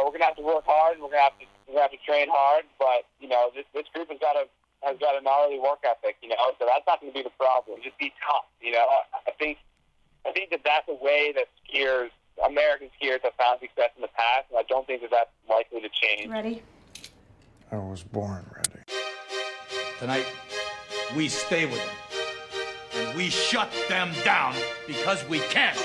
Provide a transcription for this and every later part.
know, we're gonna have to work hard and we're gonna have to we're gonna have to train hard. But you know, this this group has got a has got a gnarly work ethic. You know, so that's not going to be the problem. Just be tough. You know, I think I think that that's a way that skiers, American skiers, have found success in the past, and I don't think that that's likely to change. Ready? I was born ready. Tonight, we stay with them. And we shut them down because we can.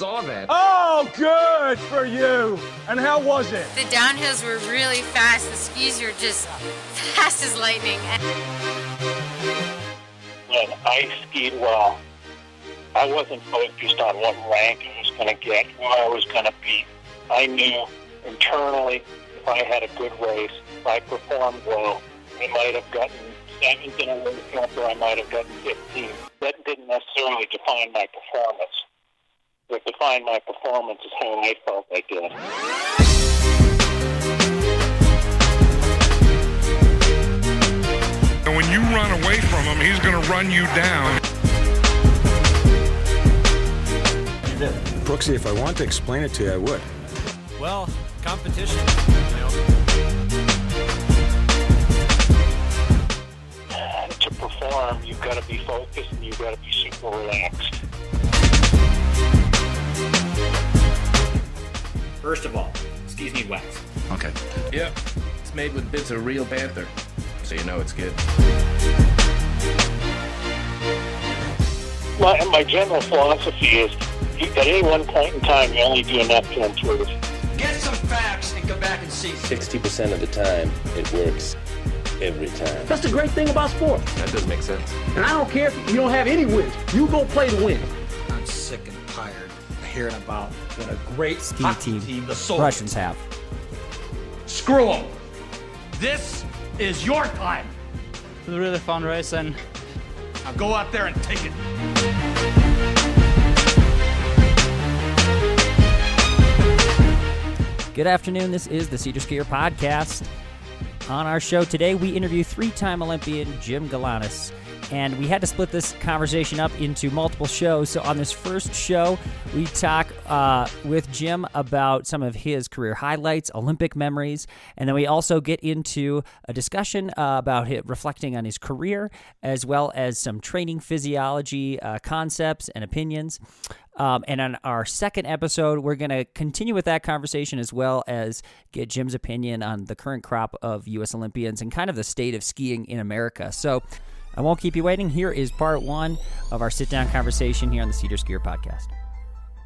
Saw that. Oh, good for you. And how was it? The downhills were really fast. The skis were just fast as lightning. When I skied well, I wasn't focused on what rank I was going to get, where I was going to be. I knew internally if I had a good race, if I performed well, I might have gotten seventh in a World Cup or I might have gotten 15. That didn't necessarily define my performance. What defined my performance is how I felt I did. And when you run away from him, he's going to run you down. Brooksy, if I want to explain it to you, I would. Well, competition. You know. To perform, you've got to be focused and you've got to be super relaxed. First of all, skis need wax. Okay. Yep. It's made with bits of real panther, so you know it's good. My, my general philosophy is you, at any one point in time, you only do enough to improve. Get some facts and come back and see. 60% of the time, it works every time. That's the great thing about sport. That doesn't make sense. And I don't care if you don't have any wins. You go play to win. I'm sick and tired of hearing about what a great ski team, team the the Soviets Russians have. Screw them. This is your time. It was a really fun race, and Now go out there and take it. Good afternoon. This is the Seder Skier Podcast. On our show today, we interview three time Olympian Jim Galanes. And we had to split this conversation up into multiple shows. So, on this first show, we talk uh, with Jim about some of his career highlights, Olympic memories, and then we also get into a discussion uh, about his, reflecting on his career, as well as some training physiology uh, concepts and opinions. Um, and on our second episode, we're going to continue with that conversation as well as get Jim's opinion on the current crop of U.S. Olympians and kind of the state of skiing in America. So I won't keep you waiting. Here is part one of our sit down conversation here on the Seder Skier podcast.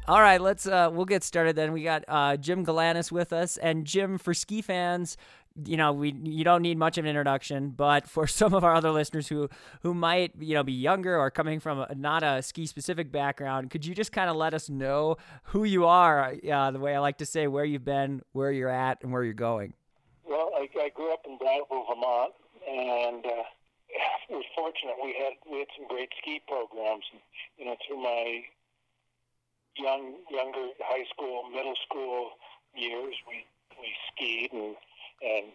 All right, let's uh, we'll get started then. We got uh, Jim Galanes with us, and Jim for ski fans. You know, we you don't need much of an introduction, but for some of our other listeners who who might you know be younger or coming from a, not a ski specific background, could you just kind of let us know who you are? Uh, the way I like to say, where you've been, where you're at, and where you're going. Well, I, I grew up in Brattleboro, Vermont, and uh, we were fortunate. We had we had some great ski programs. You know, through my young younger high school, middle school years, we we skied and and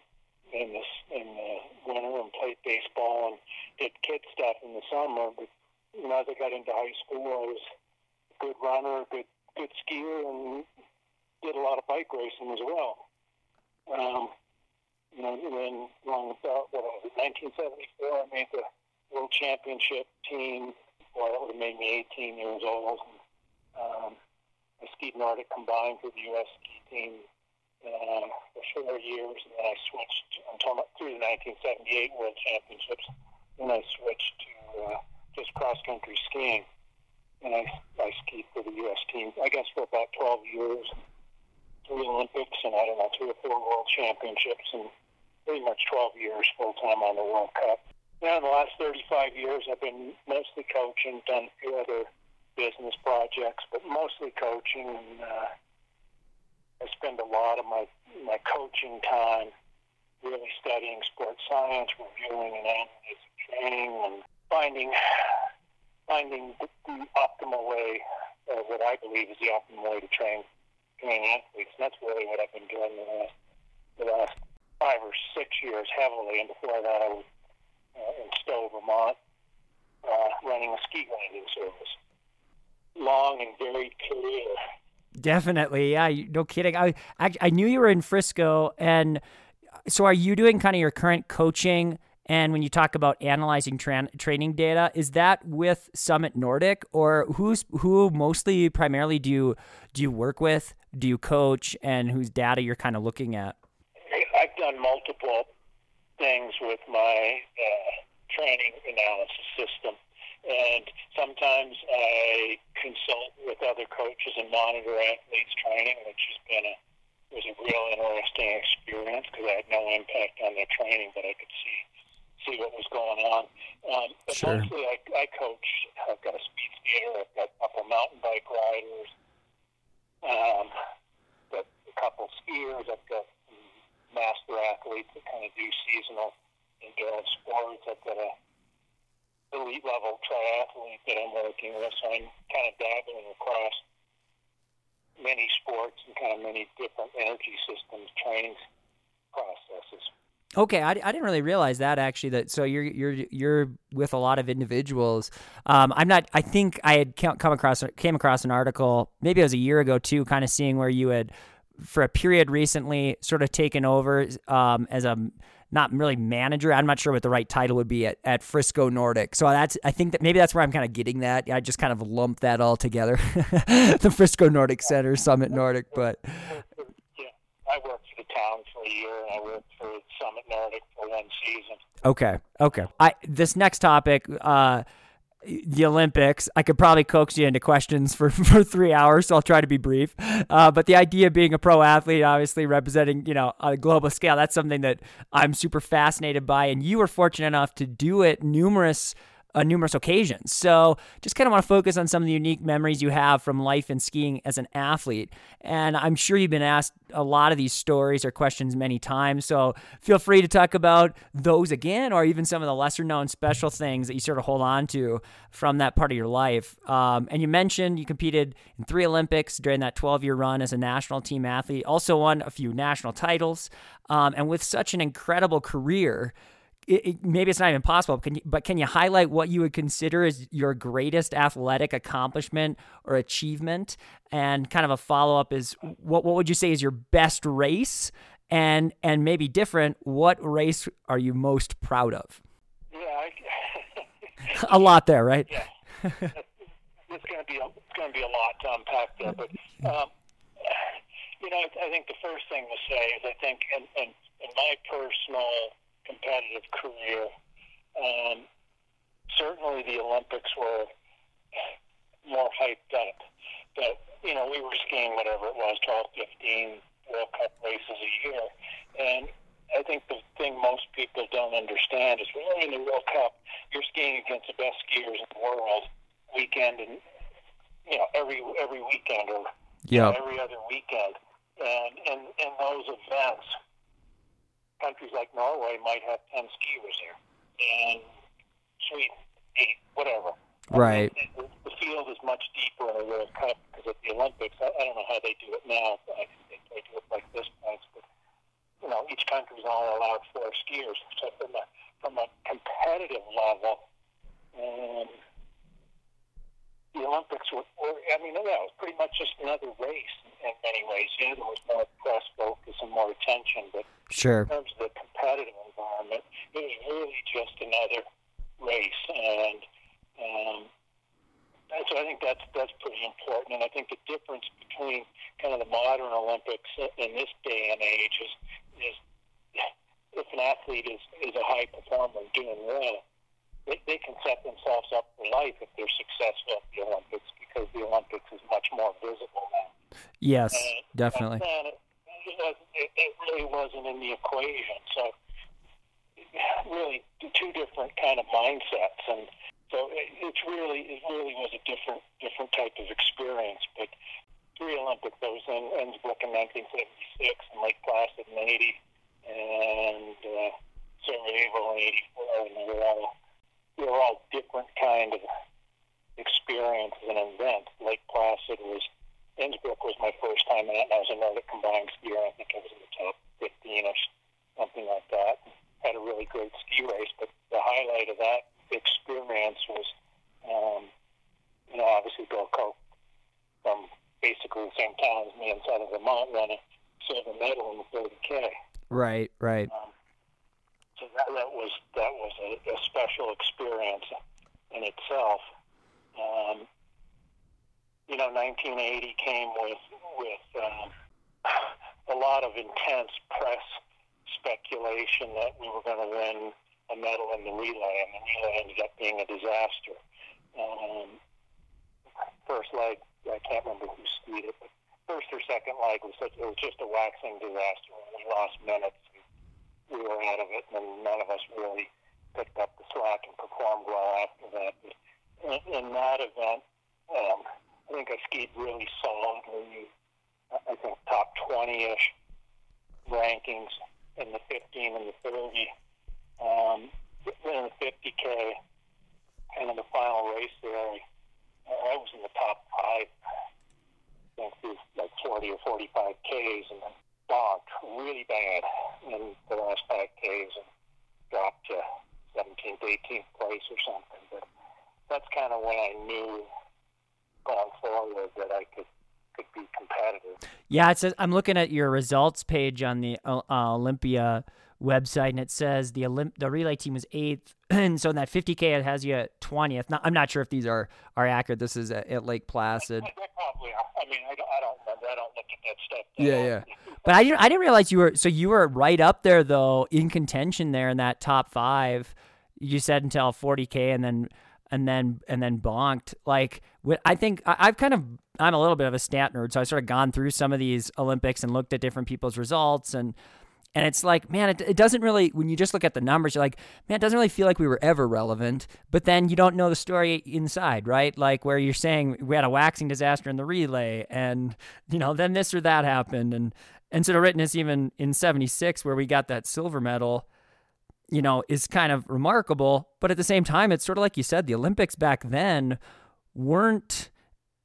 in the in the winter and played baseball and did kid stuff in the summer. But you know, as I got into high school, I was a good runner, a good good skier, and did a lot of bike racing as well. Um, you know, then along about what was it, 1974, I made the World Championship team. Boy, that would have made me 18 years old. Um, I skied Nordic combined for the U.S. ski team uh, for four years, and then I switched until through the 1978 World Championships. Then I switched to uh, just cross country skiing, and I I skied for the U.S. team. I guess for about 12 years, three Olympics, and I don't know three or four World Championships, and pretty much 12 years full time on the World Cup. Now, in the last 35 years, I've been mostly coaching, done a few other business projects, but mostly coaching. Uh, I spend a lot of my my coaching time really studying sports science, reviewing and analyzing training, and finding finding the, the optimal way, uh, what I believe is the optimal way to train train athletes. And that's really what I've been doing the last the last five or six years heavily. And before that, I was uh, in Stowe, Vermont, uh, running a ski landing service. Long and very clear Definitely, yeah. No kidding. I, I I knew you were in Frisco, and so are you doing kind of your current coaching? And when you talk about analyzing tra- training data, is that with Summit Nordic, or who's who mostly primarily do you do you work with? Do you coach, and whose data you're kind of looking at? Done multiple things with my uh, training analysis system. And sometimes I consult with other coaches and monitor athletes' training, which has been a was a real interesting experience because I had no impact on their training, but I could see see what was going on. Um, but Sure. mostly, I, I coach. I've got a speed skater. I've got a couple mountain bike riders. Um, got a couple skiers. I've got master athletes that kind of do seasonal endurance sports. I've got a elite level triathlete that I'm working with, so I'm kind of dabbling across many sports and kind of many different energy systems training processes. Okay, I, I didn't really realize that actually. That so you're you're you're with a lot of individuals. Um, I'm not. I think I had come across came across an article. Maybe it was a year ago too, kind of seeing where you had for a period recently sort of taken over um, as a not really manager. I'm not sure what the right title would be at, at Frisco Nordic. So that's I think that maybe that's where I'm kind of getting that. I just kind of lump that all together, the Frisco Nordic Center, Summit Nordic, but. Yeah, I worked for the town for a year, and I worked for Summit Nordic for one season. Okay. Okay. I this next topic, uh, the Olympics. I could probably coax you into questions for, for three hours, so I'll try to be brief. Uh, but the idea of being a pro athlete, obviously representing, you know, a global scale, that's something that I'm super fascinated by. And you were fortunate enough to do it numerous uh, numerous occasions. So just kind of want to focus on some of the unique memories you have from life and skiing as an athlete. And I'm sure you've been asked a lot of these stories or questions many times. So feel free to talk about those again, or even some of the lesser known special things that you sort of hold on to from that part of your life. Um, and you mentioned you competed in three Olympics during that 12 year run as a national team athlete, also won a few national titles. Um, and with such an incredible career, it, it, maybe it's not even possible, but can, you, but can you highlight what you would consider as your greatest athletic accomplishment or achievement? And kind of a follow up is what what would you say is your best race? And and maybe different, what race are you most proud of? Yeah, I, a lot there, right? Yeah, it's going to be a, it's to be a lot to unpack there, but um, you know, I think the first thing to say is I think in, in, in my personal competitive career, um, certainly the Olympics were more hyped up. But, you know, we were skiing whatever it was, 12, 15 World Cup races a year. And I think the thing most people don't understand is when you're in the World Cup, you're skiing against the best skiers in the world weekend and, you know, every every weekend or you know, every other weekend. And in, in those events, countries like Norway might have 10 skiers there, and Sweden, eight, whatever. Right. I mean, the, the field is much deeper in the World Cup because at the Olympics, I, I don't know how they do it now. I think they, they do it like this points, but you know, each country is only allowed four skiers. So from a from a competitive level, um, the Olympics were, were I mean, yeah, it was pretty much just another race in many ways. Yeah, there was more press focus and more attention, but Sure. in terms of the competitive environment, it was really just another race, and um, and so I think that's that's pretty important. And I think the difference between kind of the modern Olympics in this day and age is is if an athlete is is a high performer doing well, they, they can set themselves up for life if they're successful at the Olympics because the Olympics is much more visible now. Yes, And definitely. then, it, it, really wasn't in the equation. So, really, two different kind of mindsets, and so it, it's really it really was a different different type of experience. But three Olympics, I was in Innsbruck in 1976, and Lake Placid in '80, and uh, Sarajevo in '84, and all they were all different kind of experiences and events. Lake Placid was Innsbruck was my first time in it, and I was a Nordic combined skier. I think I was in the top 15 or something like that. Had a really great ski race, but the highlight of that experience was, um, you know, obviously Bill Koch from basically the same town as me in Southern Vermont, won a silver medal in the 30K. Right, right. Um, so that, that was that was a, a special experience in itself. Um, you know, 1980 came with with um, a lot of intense press speculation that we were going to win a medal in the relay, and the relay ended up being a disaster. Um, first leg, I can't remember who skied it, but first or second leg was such, it was just a waxing disaster. We lost minutes. And we were out of it, and none of us really picked up the slack and performed well after that. In, in that event, um, I think I skied really solidly. I think top 20-ish rankings in the 15 and the 30. Um, in the 50K, and in the final race there, I, was in the top five. I think through like 40 or 45 Ks, and then bonked really bad in the last five Ks and dropped to 17th, 18th place or something. But that's kind of when I knew going forward that I could could be competitive. Yeah, it says I'm looking at your results page on the uh, Olympedia website, and it says the Olymp- the relay team was eighth, and so in that 50k it has you at 20th. Not, I'm not sure if these are are accurate. This is at, at Lake Placid. They probably are. I mean, I don't, I don't remember. I don't look at that stuff. Yeah, yeah. But I didn't I didn't realize you were so you were right up there though in contention there in that top five. You said until 40k, and then and then and then bonked. Like I think I've kind of I'm a little bit of a stat nerd, so I sort of gone through some of these Olympics and looked at different people's results and and it's like, man, it, it doesn't really, when you just look at the numbers, you're like, man, it doesn't really feel like we were ever relevant. But then you don't know the story inside, right? Like where you're saying we had a waxing disaster in the relay and, you know, then this or that happened. And, and sort of witness even in 76 where we got that silver medal, you know, is kind of remarkable. But at the same time, it's sort of like you said, the Olympics back then weren't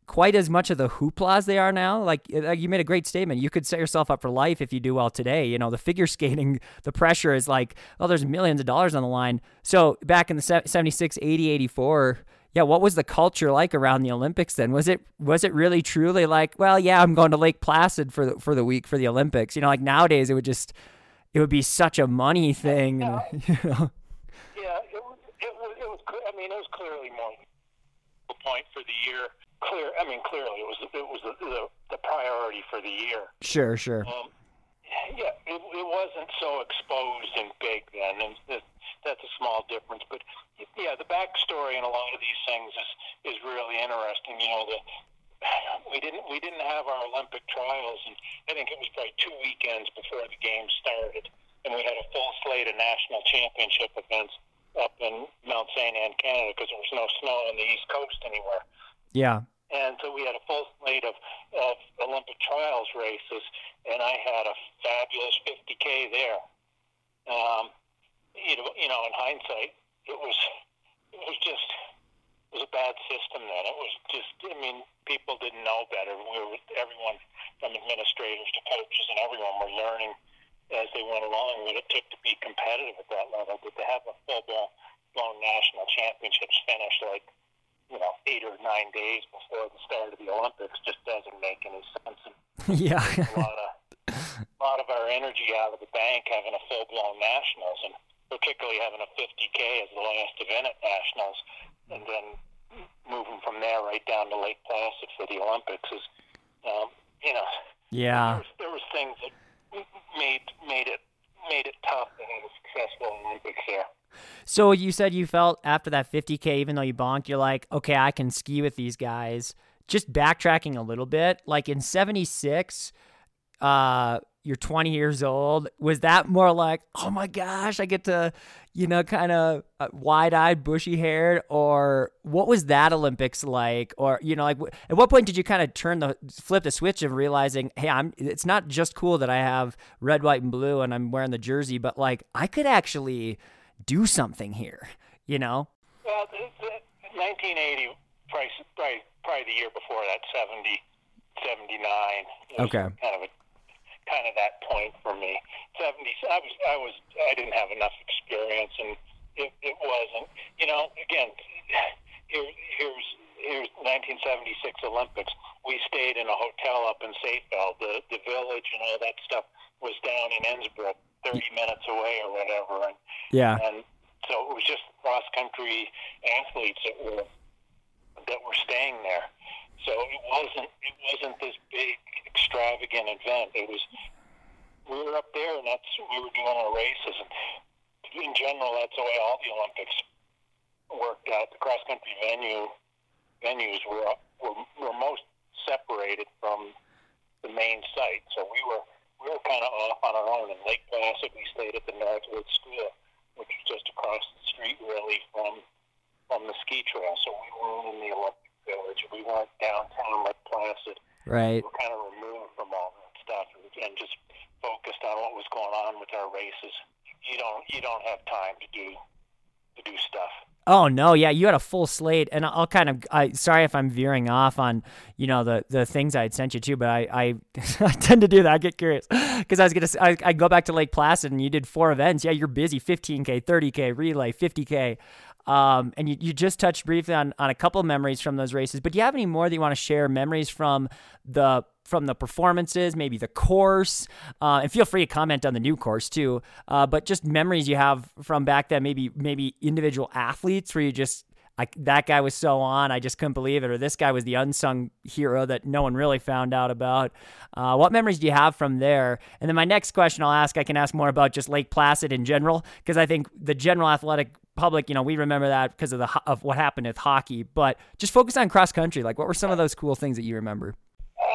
quite as much of the hoopla as they are now. Like, eh, like you made a great statement. You could set yourself up for life if you do well today. You know, the figure skating, the pressure is like, oh, there's millions of dollars on the line. So back in the 76, 80, 84, yeah, what was the culture like around the Olympics then? Was it was it really truly like, well, yeah, I'm going to Lake Placid for the, for the week for the Olympics. You know, like nowadays it would just it would be such a money thing. Yeah, you know? yeah it, was, it was it was I mean, it was clearly more the point for the year clear. I mean, clearly it was it was the, the, the priority for the year. Sure, sure. Um, yeah, it, it wasn't so exposed and big then, and that, that's a small difference. But yeah, the backstory in a lot of these things is is really interesting. You know, the we didn't we didn't have our Olympic trials, and I think it was probably two weekends before the games started, and we had a full slate of national championship events up in Mount St. Anne, Canada, because there was no snow on the East Coast anywhere. Yeah. And so we had a full slate of, of Olympic trials races, and I had a fabulous 50K there. Um, you know, you know, in hindsight, it was it was just was a bad system then. It was just, I mean, people didn't know better. We were everyone from administrators to coaches and everyone were learning as they went along what it took to be competitive at that level. But to have a full blown national championships finish like you know, eight or nine days before the start of the Olympics just doesn't make any sense. And yeah. a lot of a lot of our energy out of the bank having a full blown nationals and particularly having a 50k as the last event at nationals, and then moving from there right down to Lake Placid for the Olympics is, um, you know, yeah, there was, there was things that made made it made it tough to have a successful Olympics there. So you said you felt after that 50k, even though you bonked, you're like, okay, I can ski with these guys. Just backtracking a little bit, like in '76, uh, you're 20 years old. Was that more like, oh my gosh, I get to, you know, kind of uh, wide-eyed, bushy-haired, or what was that Olympics like? Or you know, like at what point did you kind of turn the flip the switch of realizing, hey, I'm it's not just cool that I have red, white, and blue, and I'm wearing the jersey, but like I could actually do something here, you know? Well, the, the 1980, probably, probably, probably the year before that, 70, 79. Okay. Kind of a kind of that point for me. 70, I was, I was, I didn't have enough experience, and it, it wasn't. You know, again, here, here's here's 1976 Olympics. We stayed in a hotel up in Seefeld. The the village and all that stuff was down in Innsbruck, 30 minutes away or whatever. And, Yeah. And so it was just cross country athletes that were that were staying there. So it wasn't it wasn't this big extravagant event. It was we were up there and that's we were doing our races. And in general, that's the way all the Olympics worked out. The cross country venue venues were were, were most separated from the main site. So we were we were kind of off on our own. In Lake Placid, we stayed at the Northwood School, which was just across the street, really from from the ski trail. So we weren't in the Olympic Village. We weren't downtown Lake Placid. Right. We were kind of removed from all that stuff and, just focused on what was going on with our races. You don't you don't have time to do to do stuff. Oh no, yeah, you had a full slate, and I'll kind of. I sorry if I'm veering off on you know the the things I had sent you to, but I I, I tend to do that. I get curious because I was gonna I go back to Lake Placid and you did four events. Yeah, you're busy. 15k, 30k, relay, 50k. Um, and you, you just touched briefly on, on a couple of memories from those races, but do you have any more that you want to share? Memories from the from the performances, maybe the course, uh, and feel free to comment on the new course too. Uh, but just memories you have from back then, maybe maybe individual athletes where you just I, that guy was so on, I just couldn't believe it, or this guy was the unsung hero that no one really found out about. Uh, what memories do you have from there? And then my next question I'll ask, I can ask more about just Lake Placid in general, because I think the general athletic public, you know, we remember that because of the of what happened with hockey. But just focus on cross country. Like, what were some of those cool things that you remember?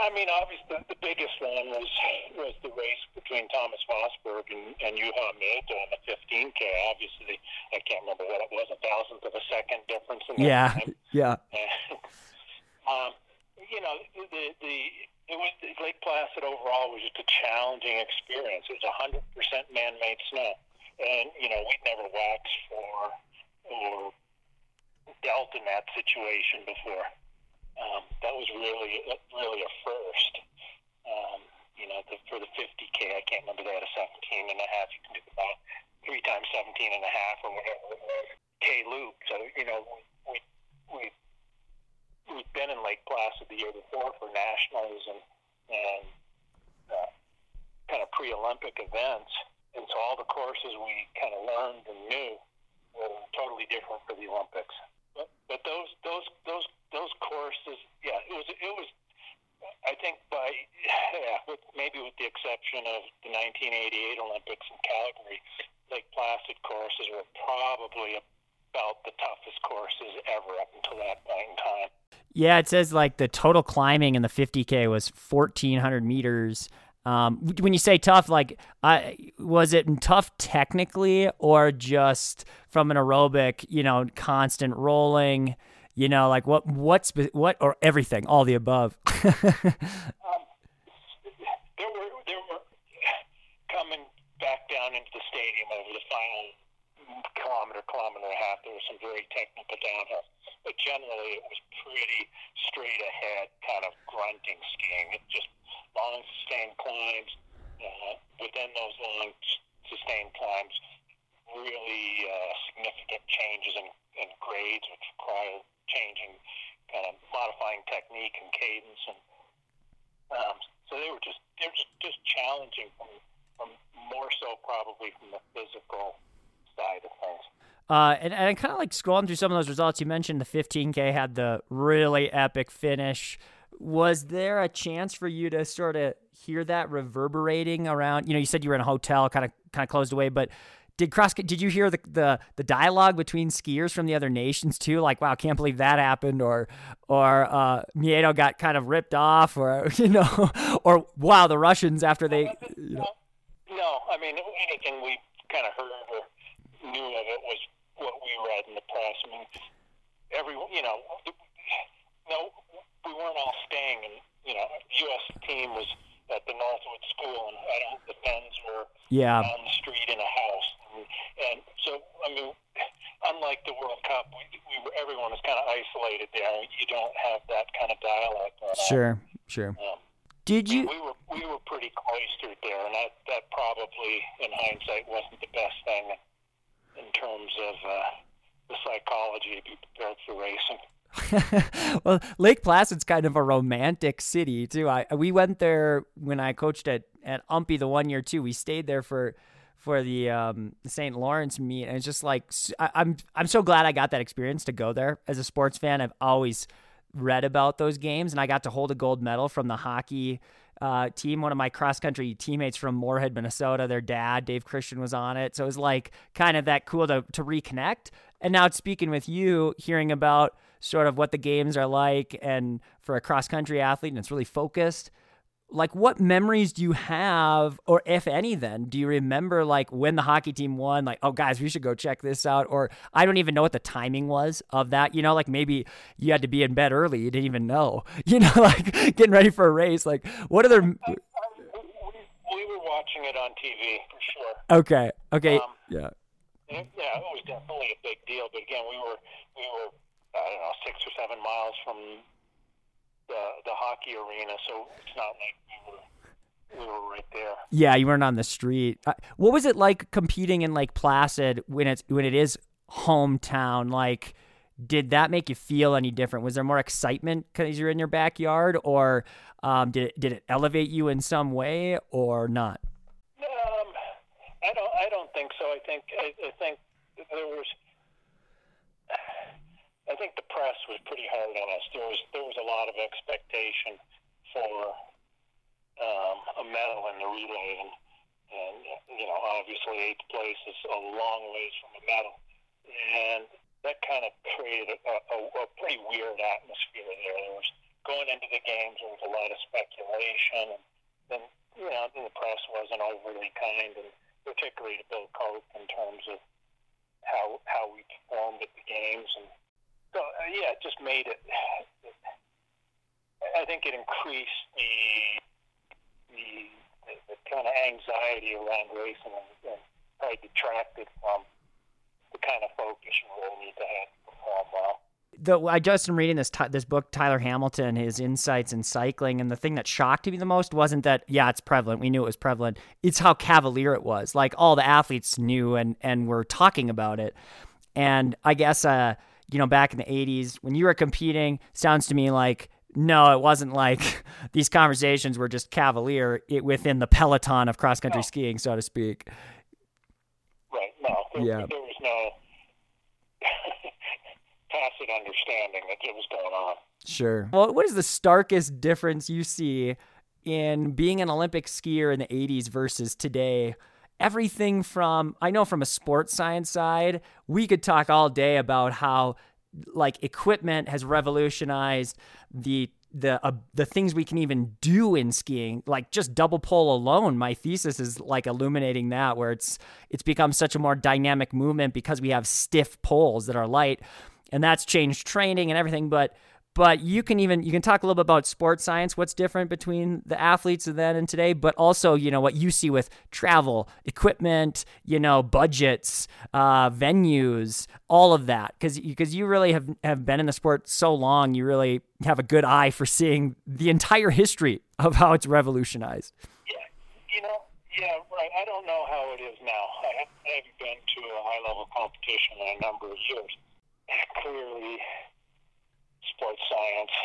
I mean, obviously, the biggest one was was the race between Thomas Wassberg and, and Juha Mieto in the 15K. Obviously, I can't remember what it was, a thousandth of a second difference in Yeah, time. yeah, um, you know, the the it was Lake Placid overall was just a challenging experience. It was 100% man-made snow, and you know we'd never waxed for or dealt in that situation before. Um, that was really really a first. Um, you know, the, for the 50k, I can't remember they had a 17 and a half. You can do about three times 17 and a half or whatever. K loop. So you know, we we we'd been in Lake Placid the year before for nationals and and uh, kind of pre-Olympic events, and so all the courses we kind of learned and knew were totally different for the Olympics. But those those those those courses, yeah, it was it was. I think by yeah, with, maybe with the exception of the 1988 Olympics in Calgary, Lake Placid courses were probably about the toughest courses ever up until that point in time. Yeah, it says like the total climbing in the 50k was 1400 meters. Um, when you say tough, like, I was it tough technically or just from an aerobic, you know, constant rolling, you know, like what, what's what or everything, all the above. um, there were there were coming back down into the stadium over the final kilometer, kilometer and a half. There was some very technical downhill, but generally it was pretty straight ahead, kind of grunting skiing. It just long sustained climbs. Uh, within those long sustained climbs, really uh, significant changes in, in grades, which require changing, kind of modifying technique and cadence, and um, so they were just they were just, just challenging from from more so probably from the physical side of things. Uh, and, and kind of like scrolling through some of those results, you mentioned the 15K had the really epic finish. Was there a chance for you to sort of hear that reverberating around? You know, you said you were in a hotel, kind of kind of closed away, but did cross? Did you hear the, the the dialogue between skiers from the other nations too? Like, wow, can't believe that happened, or or uh, Mieto got kind of ripped off, or you know, or wow, the Russians after they. You know. No, I mean anything we kind of heard or knew of it was what we read in the press. I mean, every you know, no, we weren't all staying, and you know, U.S. team was at the Northwood School, and I don't the Pens were Yeah. on the street in a house, and, and so I mean, unlike the World Cup, we, we were, everyone was kind of isolated there. You don't have that kind of dialogue. Going on. Sure, sure. Um, Did you? We were we were pretty cloistered there, and that that probably, in hindsight, wasn't the best thing in terms of uh, the psychology to be prepared for racing. well, Lake Placid's kind of a romantic city too. I we went there when I coached at at UMPI the one year too. We stayed there for for the um, St. Lawrence meet, and it's just like I, I'm I'm so glad I got that experience to go there as a sports fan. I've always read about those games, and I got to hold a gold medal from the hockey uh, team. One of my cross country teammates from Moorhead, Minnesota, their dad, Dave Christian, was on it. So it was like kind of that cool to, to reconnect. And now speaking with you, hearing about sort of what the games are like and for a cross country athlete, and it's really focused like what memories do you have or if any then do you remember like when the hockey team won like oh guys we should go check this out or i don't even know what the timing was of that you know like maybe you had to be in bed early you didn't even know you know like getting ready for a race like what other we, we were watching it on tv for sure. Okay okay um, yeah. yeah it was definitely a big deal but again we were we were i don't know six or seven miles from the the hockey arena, so it's not like we were we were right there. Yeah, you weren't on the street. Uh, what was it like competing in Lake Placid when it's when it is hometown? Like, did that make you feel any different? Was there more excitement because you're in your backyard, or um, did it, did it elevate you in some way, or not? Um, I don't. I don't think so. I think. I, I think there was I think the press was pretty hard on us. There was there was a lot of expectation for um, a medal in the relay, and, and you know obviously eighth place is a long ways from a medal, and that kind of created a, a, a pretty weird atmosphere there. There was going into the games, there was a lot of speculation, and then you know the press wasn't overly kind, and particularly to Bill Koch in terms of how how we performed at the games and so uh, yeah, it just made it. I think it increased the the, the, the kind of anxiety around racing and, and probably detracted from the kind of focus you really need to have to perform well. The, I just am reading this this book Tyler Hamilton his insights in cycling and the thing that shocked me the most wasn't that yeah it's prevalent we knew it was prevalent it's how cavalier it was like all the athletes knew and and were talking about it and I guess uh you know, back in the 80s when you were competing, sounds to me like no, it wasn't like these conversations were just cavalier within the peloton of cross country no. skiing, so to speak. Right. No. There, yeah. There was no tacit understanding that it was going on. Sure. Well, what is the starkest difference you see in being an Olympic skier in the 80s versus today? Everything from I know from a sports science side, we could talk all day about how like equipment has revolutionized the the uh, the things we can even do in skiing. Like just double pole alone my thesis is like illuminating that where it's it's become such a more dynamic movement because we have stiff poles that are light and that's changed training and everything but but you can even you can talk a little bit about sports science what's different between the athletes of then and today but also you know what you see with travel equipment you know budgets uh, venues all of that. Because because you really have have been in the sport so long you really have a good eye for seeing the entire history of how it's revolutionized. Yeah you know yeah right. I don't know how it is now. I haven't been to a high level competition in a number of years. Clearly sports science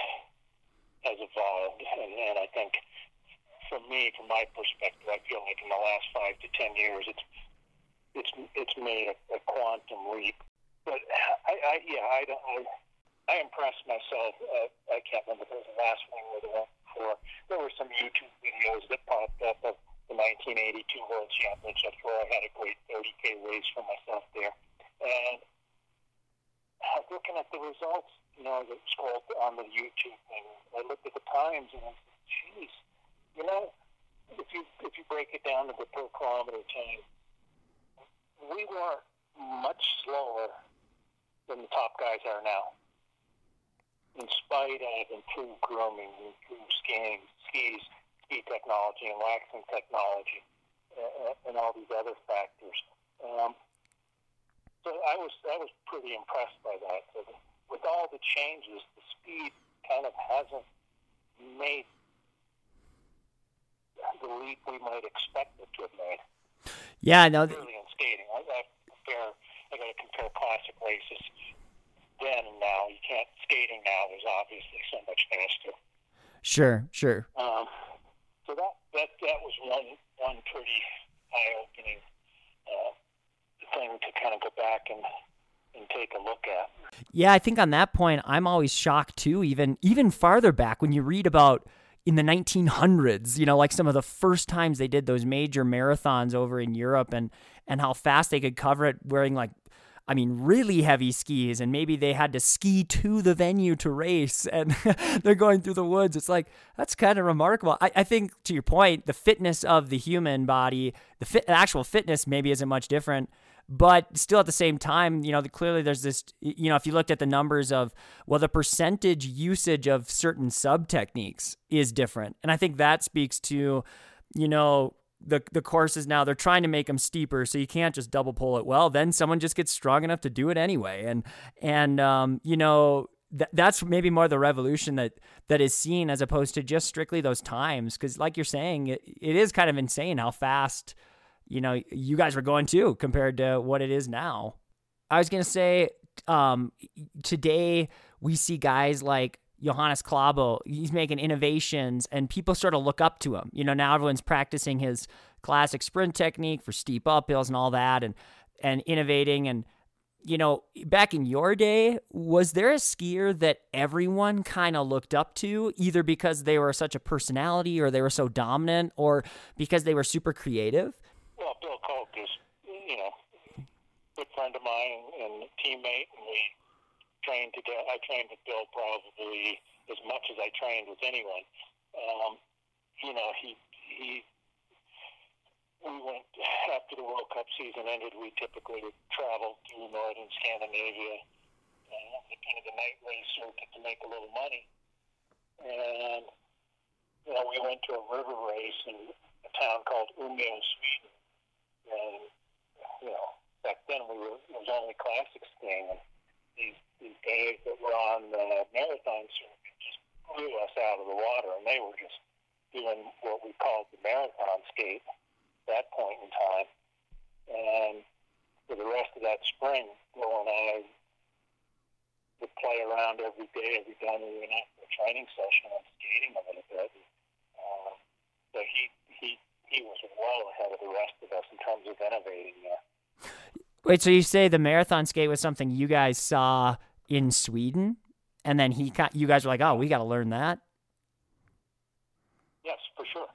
has evolved, and, and I think for me, from my perspective, I feel like in the last five to ten years, it's it's it's made a, a quantum leap. But I, I yeah, I don't. I, I impressed myself. Uh, I can't remember if it was the last one or the one before. There were some YouTube videos that popped up of the 1982 World Championships where I had a great 30k race for myself there, and looking at the results, you know, that scrolled on the YouTube and I looked at the times and I said, "Geez, you know, if you if you break it down to the per kilometer time, we were much slower than the top guys are now. In spite of improved grooming, improved skiing, skis, ski technology, and waxing technology, uh, and all these other factors. Um, so I was I was pretty impressed by that. So with all the changes, the speed kind of hasn't made the leap we might expect it to have made. Yeah, no. Really in skating, I, I compare. I got to compare classic races then and now. You can't skating now is obviously so much faster. Sure, sure. Um, so that that that was one one pretty eye opening uh, thing to kind of go back and and take a look at. Yeah, I think on that point, I'm always shocked too. Even even farther back, when you read about in the 1900s, you know, like some of the first times they did those major marathons over in Europe, and and how fast they could cover it wearing like. I mean, really heavy skis, and maybe they had to ski to the venue to race, and they're going through the woods. It's like that's kind of remarkable. I, I think, to your point, the fitness of the human body, the fit, actual fitness, maybe isn't much different but still at the same time you know clearly there's this you know if you looked at the numbers of well the percentage usage of certain sub techniques is different. And i think that speaks to you know the the courses now they're trying to make them steeper so you can't just double pole it. Well then someone just gets strong enough to do it anyway. And and um, you know th- that's maybe more the revolution that that is seen as opposed to just strictly those times. Because like you're saying it, it is kind of insane how fast you know, you guys were going too compared to what it is now. I was going to say, um, today we see guys like Johannes Klæbo. He's making innovations and people sort of look up to him. You know, now everyone's practicing his classic sprint technique for steep uphills and all that and, and innovating. And, you know, back in your day, was there a skier that everyone kind of looked up to, either because they were such a personality or they were so dominant or because they were super creative? Well, Bill Koch is, you know, good friend of mine and teammate, and we trained together. I trained with Bill probably as much as I trained with anyone. Um, you know, he he. We went after the World Cup season ended. We typically would travel through northern Scandinavia, uh, kind of the night race circuit to make a little money. And you know, we went to a river race in a town called Umeå, Sweden and you know, back then we were it was only classic skiing, and these these guys that were on the marathon circuit just blew us out of the water, and they were just doing what we called the marathon skate at that point in time. And for the rest of that spring, Bill and I would play around every day, every time we went out for a training session and skating a little bit. Uh, so he he he was well ahead of the rest of us in terms of innovating there. Wait, so you say the marathon skate was something you guys saw in Sweden, and then he, you guys were like, "Oh, we got to learn that." Yes, for sure.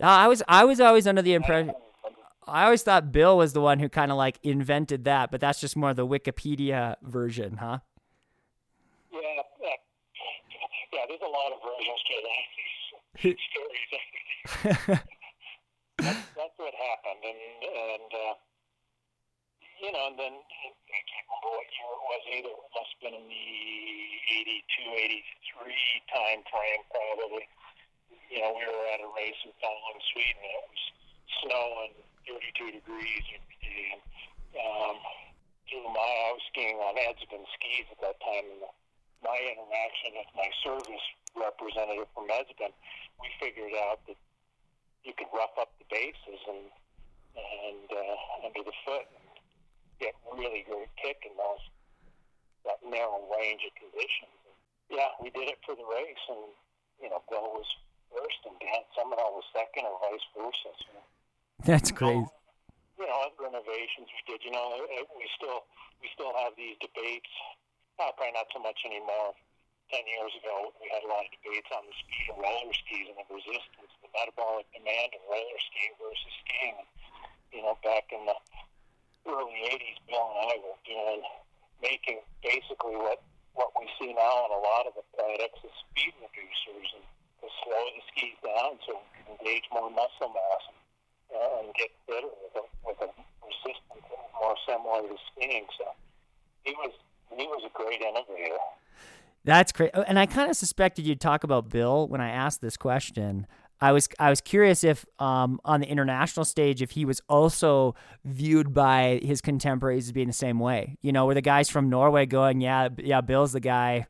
Uh, I was, I was always under the impression. I always thought Bill was the one who kind of like invented that, but that's just more the Wikipedia version, huh? Yeah, yeah, yeah. There's a lot of versions to that. stories. that's, what happened, and and uh, you know, and then I can't remember what year it was either. It must have been in the 82, 83 time frame, probably. You know, we were at a race in Finland, Sweden, and it was snowing 32 degrees every day. And, um, through my, I was skiing on Edsbyn skis at that time, and my interaction with my service representative from Edsbyn, we figured out that you could rough up the bases and and uh, under the foot and get really good kick in those that narrow range of conditions. And yeah, we did it for the race, and you know, Bill was first and Dan Simoneau was second, or vice versa. So, That's great. You know, other innovations we did. You know, we still we still have these debates. Uh, probably not so much anymore 10 years ago, we had a lot of debates on the speed of roller skis and the resistance, the metabolic demand of roller skiing versus skiing. You know, back in the early 80s, Bill and I were doing, making basically what, what we see now in a lot of the products as speed reducers and to slow the skis down so we can engage more muscle mass and, uh, and get better with a, with a resistance more similar to skiing. So he was, he was a great innovator. That's great. Oh, and I kind of suspected you'd talk about Bill when I asked this question. I was I was curious if um, on the international stage if he was also viewed by his contemporaries as being the same way. You know, were the guys from Norway going, yeah, yeah, Bill's the guy.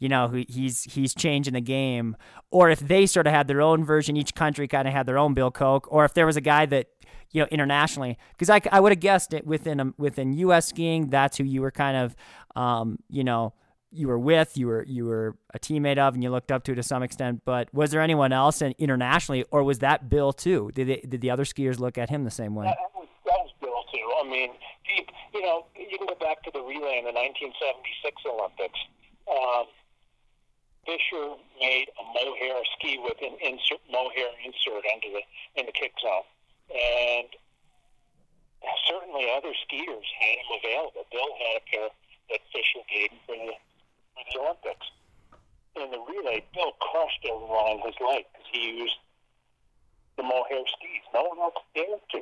you know, who he's he's changing the game, or if they sort of had their own version, each country kind of had their own Bill Koch, or if there was a guy that you know internationally, because I, I would have guessed it within um, within U.S. skiing, that's who you were kind of, um, you know, you were with, you were you were a teammate of, and you looked up to to some extent. But was there anyone else in, internationally, or was that Bill too? Did they, did the other skiers look at him the same way? That was, that was Bill too. I mean, he, you know, you can go back to the relay in the 1976 Olympics. Um, Fischer made a mohair ski with an insert mohair insert under the in the kick zone, and certainly other skiers had them available. Bill had a pair that Fischer gave him for the, the Olympics. In the relay, Bill crushed everyone on his leg because he used the mohair skis. No one else dared to.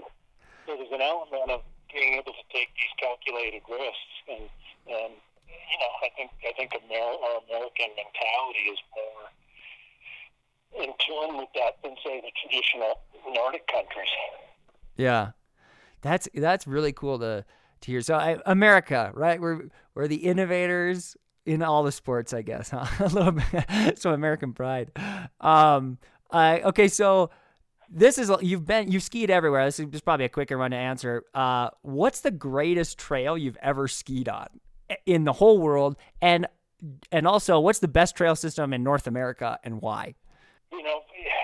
So there's an element of being able to take these calculated risks and and you know, I think I think Amer- our American mentality is more in tune with that than say the traditional Nordic countries. Yeah, that's that's really cool to to hear. So I, America, right? We're we're the innovators in all the sports, I guess. Huh? A little bit. so American pride. Um. Uh, okay, so this is you've been you've skied everywhere. This is probably a quicker one to answer. Uh, what's the greatest trail you've ever skied on? in the whole world and and also what's the best trail system in North America and why? You know,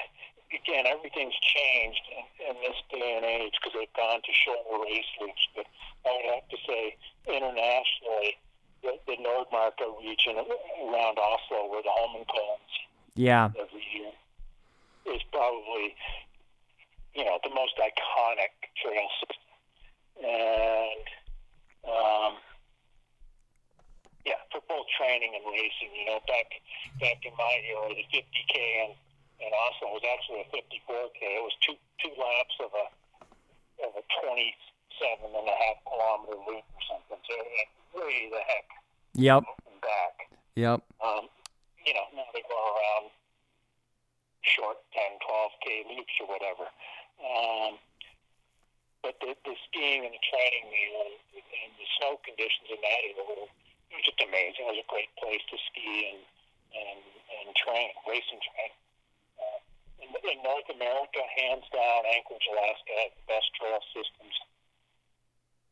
again, everything's changed in, this day and age because they've gone to shoulder race loops. But I would have to say, internationally, the, the Nordmarka region around Oslo, where the Holmenkollens yeah every year, is probably you know the most iconic trail system, and um, yeah, for both training and racing. You know, back back in my era, the 50k in, in Oslo was actually a 54k. It was two two laps of a of a 27 and a half kilometer loop or something. So it way the heck. Yep. Back. Yep. Um, you know, now they go around short 10, 12k loops or whatever. Um, but the, the skiing and the training and, and the snow conditions in that area were it was just amazing. It was a great place to ski and and, and train, race and train. Uh, in, in North America, hands down, Anchorage, Alaska has the best trail systems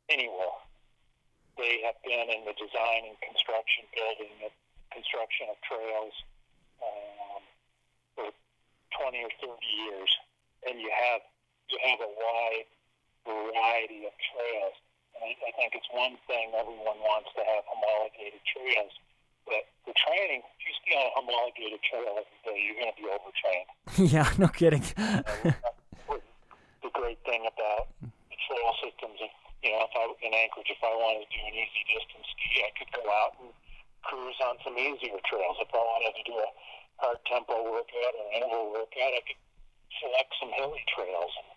anywhere. They have been in the design and construction, building the construction of trails um, for 20 or 30 years, and you have you have a wide variety of trails I, I think it's one thing everyone wants to have homologated trails, but the training, if you ski on a homologated trail every day, you're going to be overtrained. yeah, no kidding. the great thing about the trail systems, you know, if I in Anchorage, if I wanted to do an easy distance ski, I could go out and cruise on some easier trails. If I wanted to do a hard tempo workout or an interval workout, I could select some hilly trails. And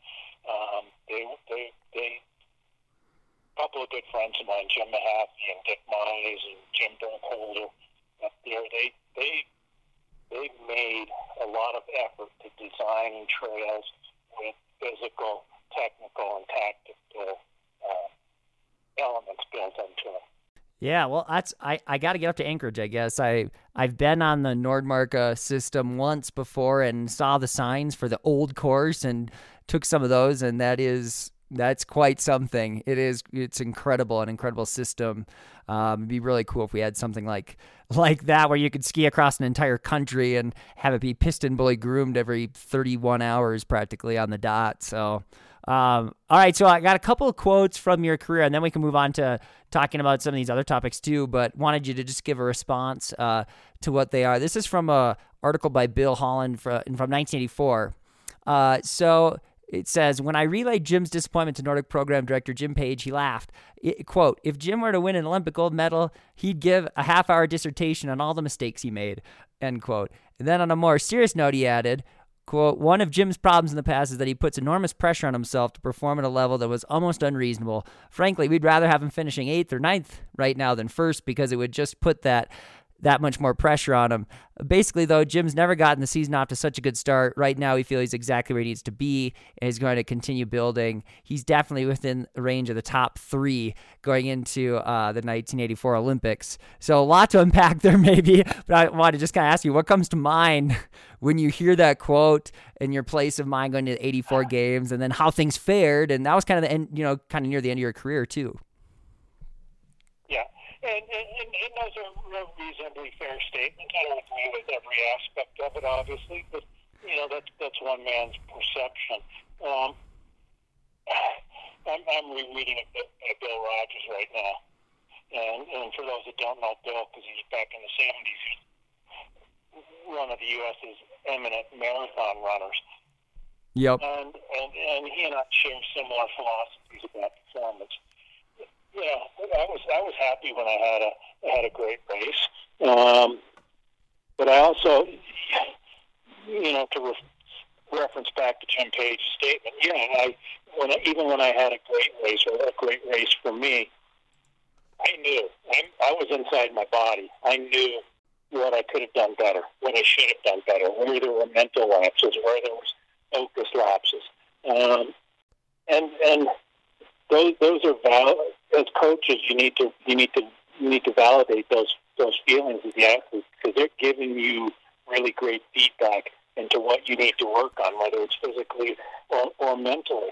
um, they they they couple of good friends of mine, Jim Mahaffey and Dick Mize and Jim Burkholder up there. They they they made a lot of effort to designing trails with physical, technical, and tactical elements built into them. Yeah, well, that's I, I got to get up to Anchorage. I guess I I've been on the Nordmarka system once before and saw the signs for the old course and took some of those, and that is that's quite something. It is. It's incredible, an incredible system. Um, it'd be really cool if we had something like like that, where you could ski across an entire country and have it be PistenBully groomed every 31 hours, practically on the dot. So, um, all right. So I got a couple of quotes from your career, and then we can move on to talking about some of these other topics too. But wanted you to just give a response uh, to what they are. This is from a article by Bill Holland from, from 1984. Uh, so it says, when I relayed Jim's disappointment to Nordic program director Jim Page, he laughed. It, quote, if Jim were to win an Olympic gold medal, he'd give a half hour dissertation on all the mistakes he made, end quote. And then on a more serious note, he added, quote, one of Jim's problems in the past is that he puts enormous pressure on himself to perform at a level that was almost unreasonable. Frankly, we'd rather have him finishing eighth or ninth right now than first because it would just put that that much more pressure on him. Basically, though, Jim's never gotten the season off to such a good start. Right now, he feels he's exactly where he needs to be and he's going to continue building. He's definitely within range of the top three going into uh, the 1984 Olympics. So, a lot to unpack there, maybe. But I want to just kind of ask you what comes to mind when you hear that quote in your place of mind going to 84 games and then how things fared. And that was kind of the end, you know, kind of near the end of your career, too. And, and, and those are reasonably fair statements. I don't agree with every aspect of it, obviously, but you know that's that's one man's perception. Um, I'm, I'm rereading a bit by Bill Rodgers right now, and and for those that don't know Bill, because he's back in the '70s, he's one of the U.S.'s eminent marathon runners. Yep. And and and he and I share similar philosophies about performance yeah, I was I was happy when I had a had a great race. Um, but I also, you know, to re- reference back to Jim Page's statement, yeah, I when I, even when I had a great race or a great race for me, I knew I, I was inside my body. I knew what I could have done better, what I should have done better, where there were mental lapses, where there was focus lapses, um, and and those those are valid. As coaches, you need to you need to you need to validate those those feelings of the athletes because they're giving you really great feedback into what you need to work on, whether it's physically or, or mentally.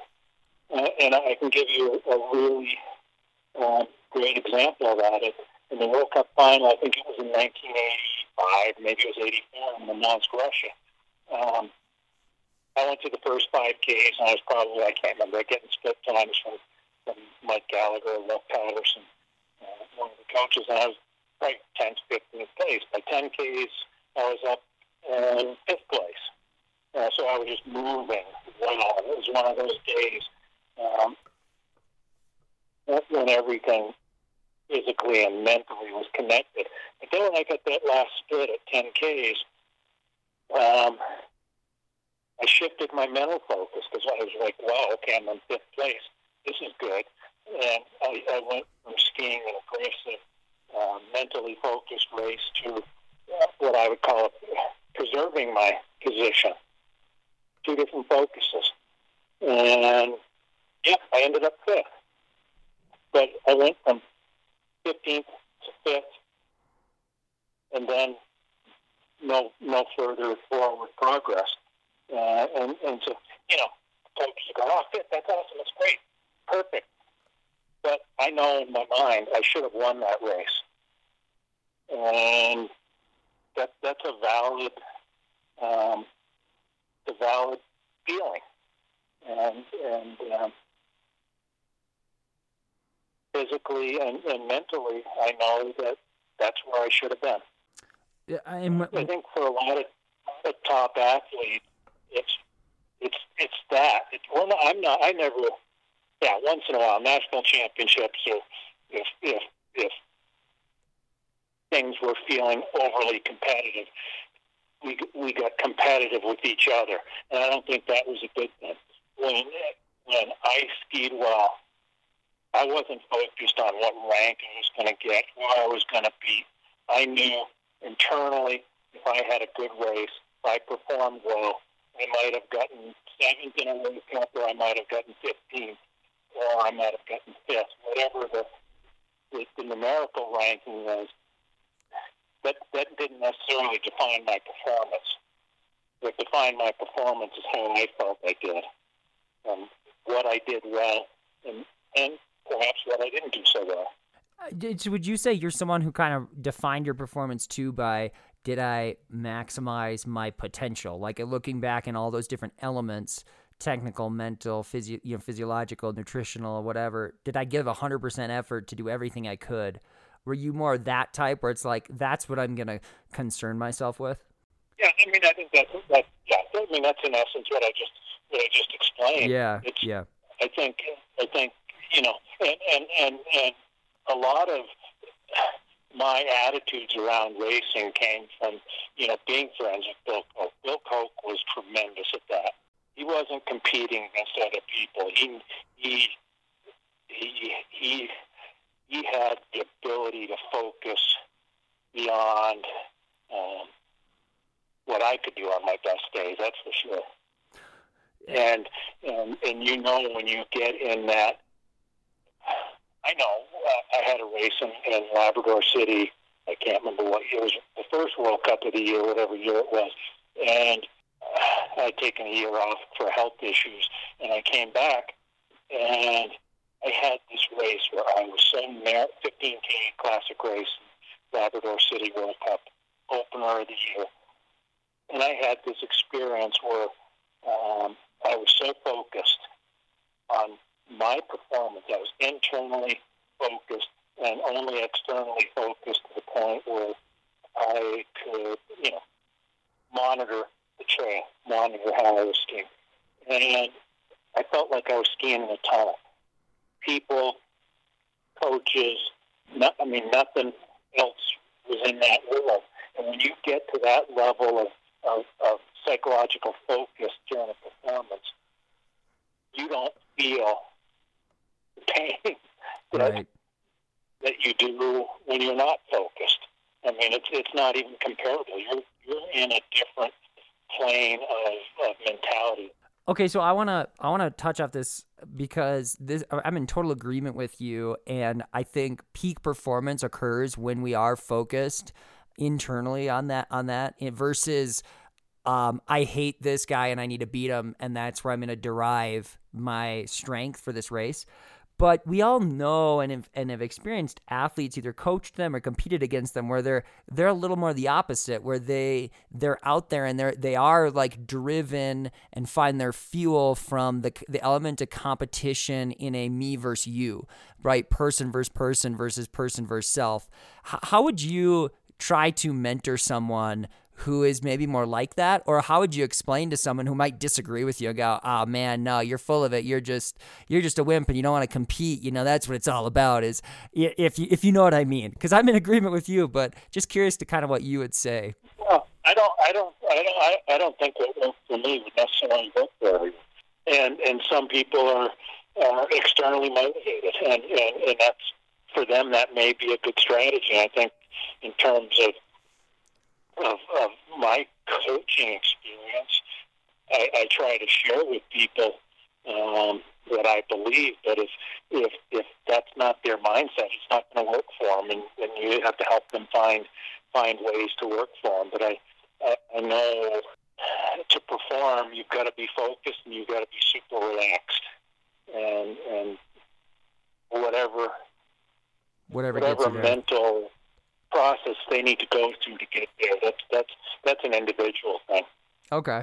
Uh, and I can give you a, really uh, great example of that. In the World Cup final, I think it was in 1985, maybe it was 84 in Moscow, Russia. Um, I went to the first five Ks, and I was probably, I can't remember, getting split times from from Mike Gallagher, Love Patterson, uh, one of the coaches, and I was right 10th, 15th place. By 10 Ks, I was up in fifth place. Uh, so I was just moving well. It was one of those days um, when everything physically and mentally was connected. But then when I got that last split at 10 Ks, um, I shifted my mental focus because I was like, wow, okay, I'm in fifth place this is good. And I, I went from skiing an aggressive, uh, mentally focused race to uh, what I would call preserving my position. Two different focuses. And yeah, I ended up fifth. But I went from 15th to fifth, and then no no further forward progress. Uh, and and so you know, coaches go, "Oh, fifth, that's awesome, that's great." Perfect. But I know in my mind I should have won that race. And that that's a valid um, a valid feeling. And and um, physically and, and mentally I know that that's where I should have been. Yeah, I'm, I think for a lot of, of top athletes, it's it's it's that. It's, well, I'm not. I never yeah, once in a while, national championships, or if if if things were feeling overly competitive, we we got competitive with each other, and I don't think that was a good thing. When when I skied well, I wasn't focused on what rank I was going to get, where I was going to be. I knew internally if I had a good race, if I performed well, I might have gotten seventh in a World Cup, or I might have gotten 15th or I might have gotten fifth, whatever the, the, the numerical ranking was. That, that didn't necessarily define my performance. What defined my performance is how I felt I did, and what I did well, and, and perhaps what I didn't do so well. Uh, so would you say you're someone who kind of defined your performance too by did I maximize my potential? Like uh, looking back in all those different elements, technical, mental, physio, you know, physiological, nutritional, whatever, did I give 100% effort to do everything I could? Were you more that type where it's like, that's what I'm going to concern myself with? Yeah, I mean, I think that's, that, yeah, I mean, that's in essence what I just, what I just explained. Yeah, it's, yeah. I think, I think, you know, and, and, and, and a lot of my attitudes around racing came from, you know, being friends with Bill Koch. Bill Koch was tremendous at that he wasn't competing against other people. He he he he he had the ability to focus beyond um, what I could do on my best days. That's for sure. And and and you know when you get in that. I know uh, I had a race in, in Labrador City. I can't remember what it was the first World Cup of the year, whatever year it was, and I'd taken a year off for health issues, and I came back, and I had this race where I was so 15K classic race, Labrador City World Cup, opener of the year, and I had this experience where um, I was so focused on my performance. I was internally focused and only externally focused to the point where I could, you know, monitor the train, monitor how I was skiing. And I felt like I was skiing in a tunnel. People, coaches, not, I mean, nothing else was in that world. And when you get to that level of, of, of psychological focus during a performance, you don't feel the pain that, Right. that you do when you're not focused. I mean, it's it's not even comparable. You're you're in a different plane of, of mentality. Okay, so I wanna I wanna touch off this because this I'm in total agreement with you, and I think peak performance occurs when we are focused internally on that on that versus um, I hate this guy and I need to beat him, and that's where I'm to derive my strength for this race. But we all know and have, and have experienced athletes either coached them or competed against them where they're they're a little more the opposite, where they they're out there and they're they are like driven and find their fuel from the the element of competition in a me versus you, right? Person versus person versus person versus self. H- how would you try to mentor someone who is maybe more like that? Or how would you explain to someone who might disagree with you and go, oh man, no, you're full of it. You're just you're just a wimp and you don't want to compete. You know, that's what it's all about is if you if you know what I mean. Because I'm in agreement with you, but just curious to kind of what you would say. Well, I don't, I don't, I don't, I, don't think worked for me would necessarily work for everyone. And and some people are uh, externally motivated, and, and and that's for them that may be a good strategy. I think in terms of of, of my coaching experience, I, I try to share with people um, what I believe. But if if if that's not their mindset, it's not going to work for them, and, and you have to help them find find ways to work for them. But I I, I know to perform, you've got to be focused and you've got to be super relaxed, and and whatever Whatever, whatever gets you there. mental process they need to go through to get there. That's that's that's an individual thing. Okay.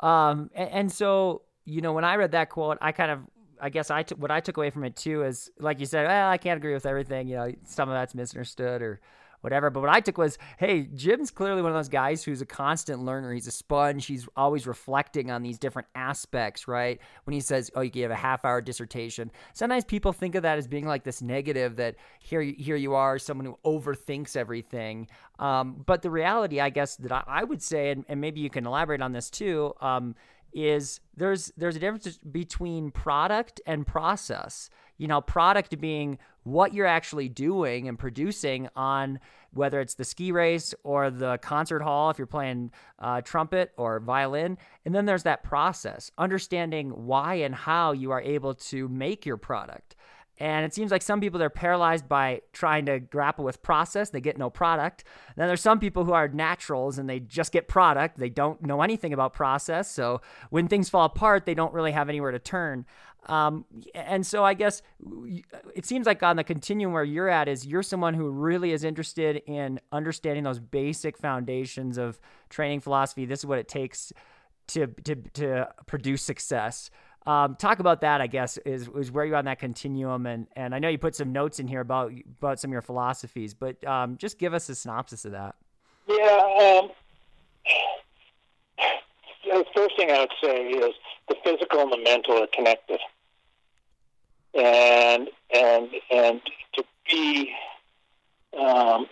Um, and, and so you know, when I read that quote, I kind of, I guess I took what I took away from it too is, like you said, well, I can't agree with everything. You know, some of that's misunderstood or whatever. But what I took was, hey, Jim's clearly one of those guys who's a constant learner. He's a sponge. He's always reflecting on these different aspects, right? When he says, oh, you gave a half hour dissertation. Sometimes people think of that as being like this negative that here, here you are, someone who overthinks everything. Um, but the reality, I guess, that I, I would say, and, and maybe you can elaborate on this too, um, is there's there's a difference between product and process. You know, product being what you're actually doing and producing on whether it's the ski race or the concert hall if you're playing uh, trumpet or violin. And then there's that process, understanding why and how you are able to make your product. And it seems like some people they're paralyzed by trying to grapple with process. They get no product. And then there's some people who are naturals and they just get product. They don't know anything about process. So when things fall apart, they don't really have anywhere to turn. Um, and so I guess it seems like on the continuum where you're at is you're someone who really is interested in understanding those basic foundations of training philosophy. This is what it takes to to to produce success. Um, talk about that, I guess, is, is where you're on that continuum. And, and I know you put some notes in here about, about some of your philosophies, but um, just give us a synopsis of that. Yeah. Um, the first thing I would say is the physical and the mental are connected. And, and, and to be um,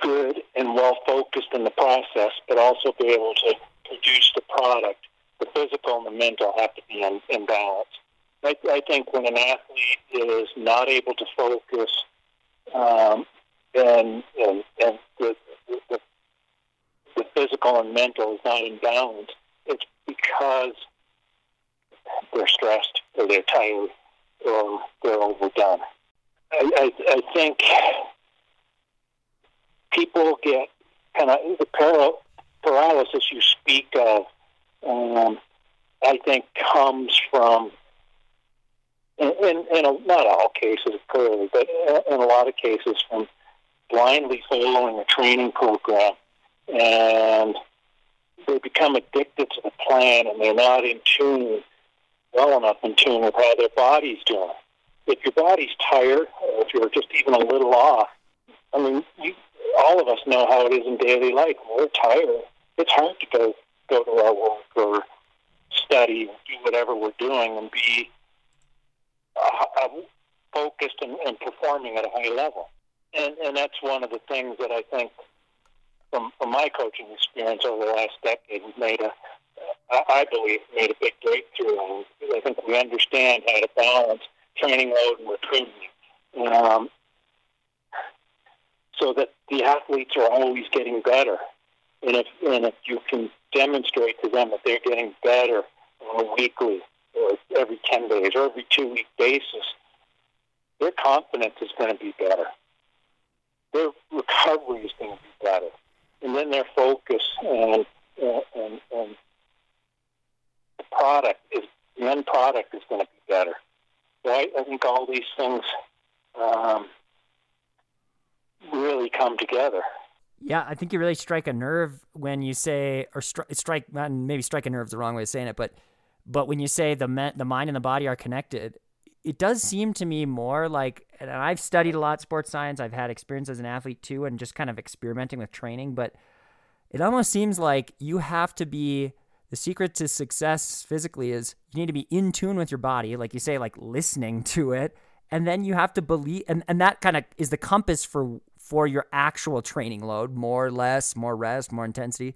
good and well focused in the process, but also be able to produce the product the physical and the mental have to be in, in balance. I, I think when an athlete is not able to focus um, and and, and the, the the physical and mental is not in balance, it's because they're stressed or they're tired or they're overdone. I, I, I think people get kind of the paral- paralysis you speak of. Um, I think comes from, in, in, in a, not all cases clearly, but in a lot of cases from blindly following a training program and they become addicted to the plan and they're not in tune, well enough in tune with how their body's doing. If your body's tired, or if you're just even a little off, I mean, you, all of us know how it is in daily life. We're tired, it's hard to go go to our work or study, do whatever we're doing, and be uh, uh, focused and, and performing at a high level. And and that's one of the things that I think from, from my coaching experience over the last decade, made a, I believe, made a big breakthrough. I think we understand how to balance training load and recruitment, um, so that the athletes are always getting better. And if and if you can demonstrate to them that they're getting better on a weekly or every ten days or every two week basis, their confidence is going to be better. Their recovery is going to be better and then their focus and and, and the product is the end product is going to be better. So I, I think all these things um, really come together. Yeah, I think you really strike a nerve when you say, or stri- strike, maybe strike a nerve is the wrong way of saying it, but but when you say the me- the mind and the body are connected, it does seem to me more like, and I've studied a lot sports science. I've had experience as an athlete too, and just kind of experimenting with training. But it almost seems like you have to be the secret to success physically is you need to be in tune with your body, like you say, like listening to it, and then you have to believe, and and that kind of is the compass for for your actual training load, more, less, more rest, more intensity.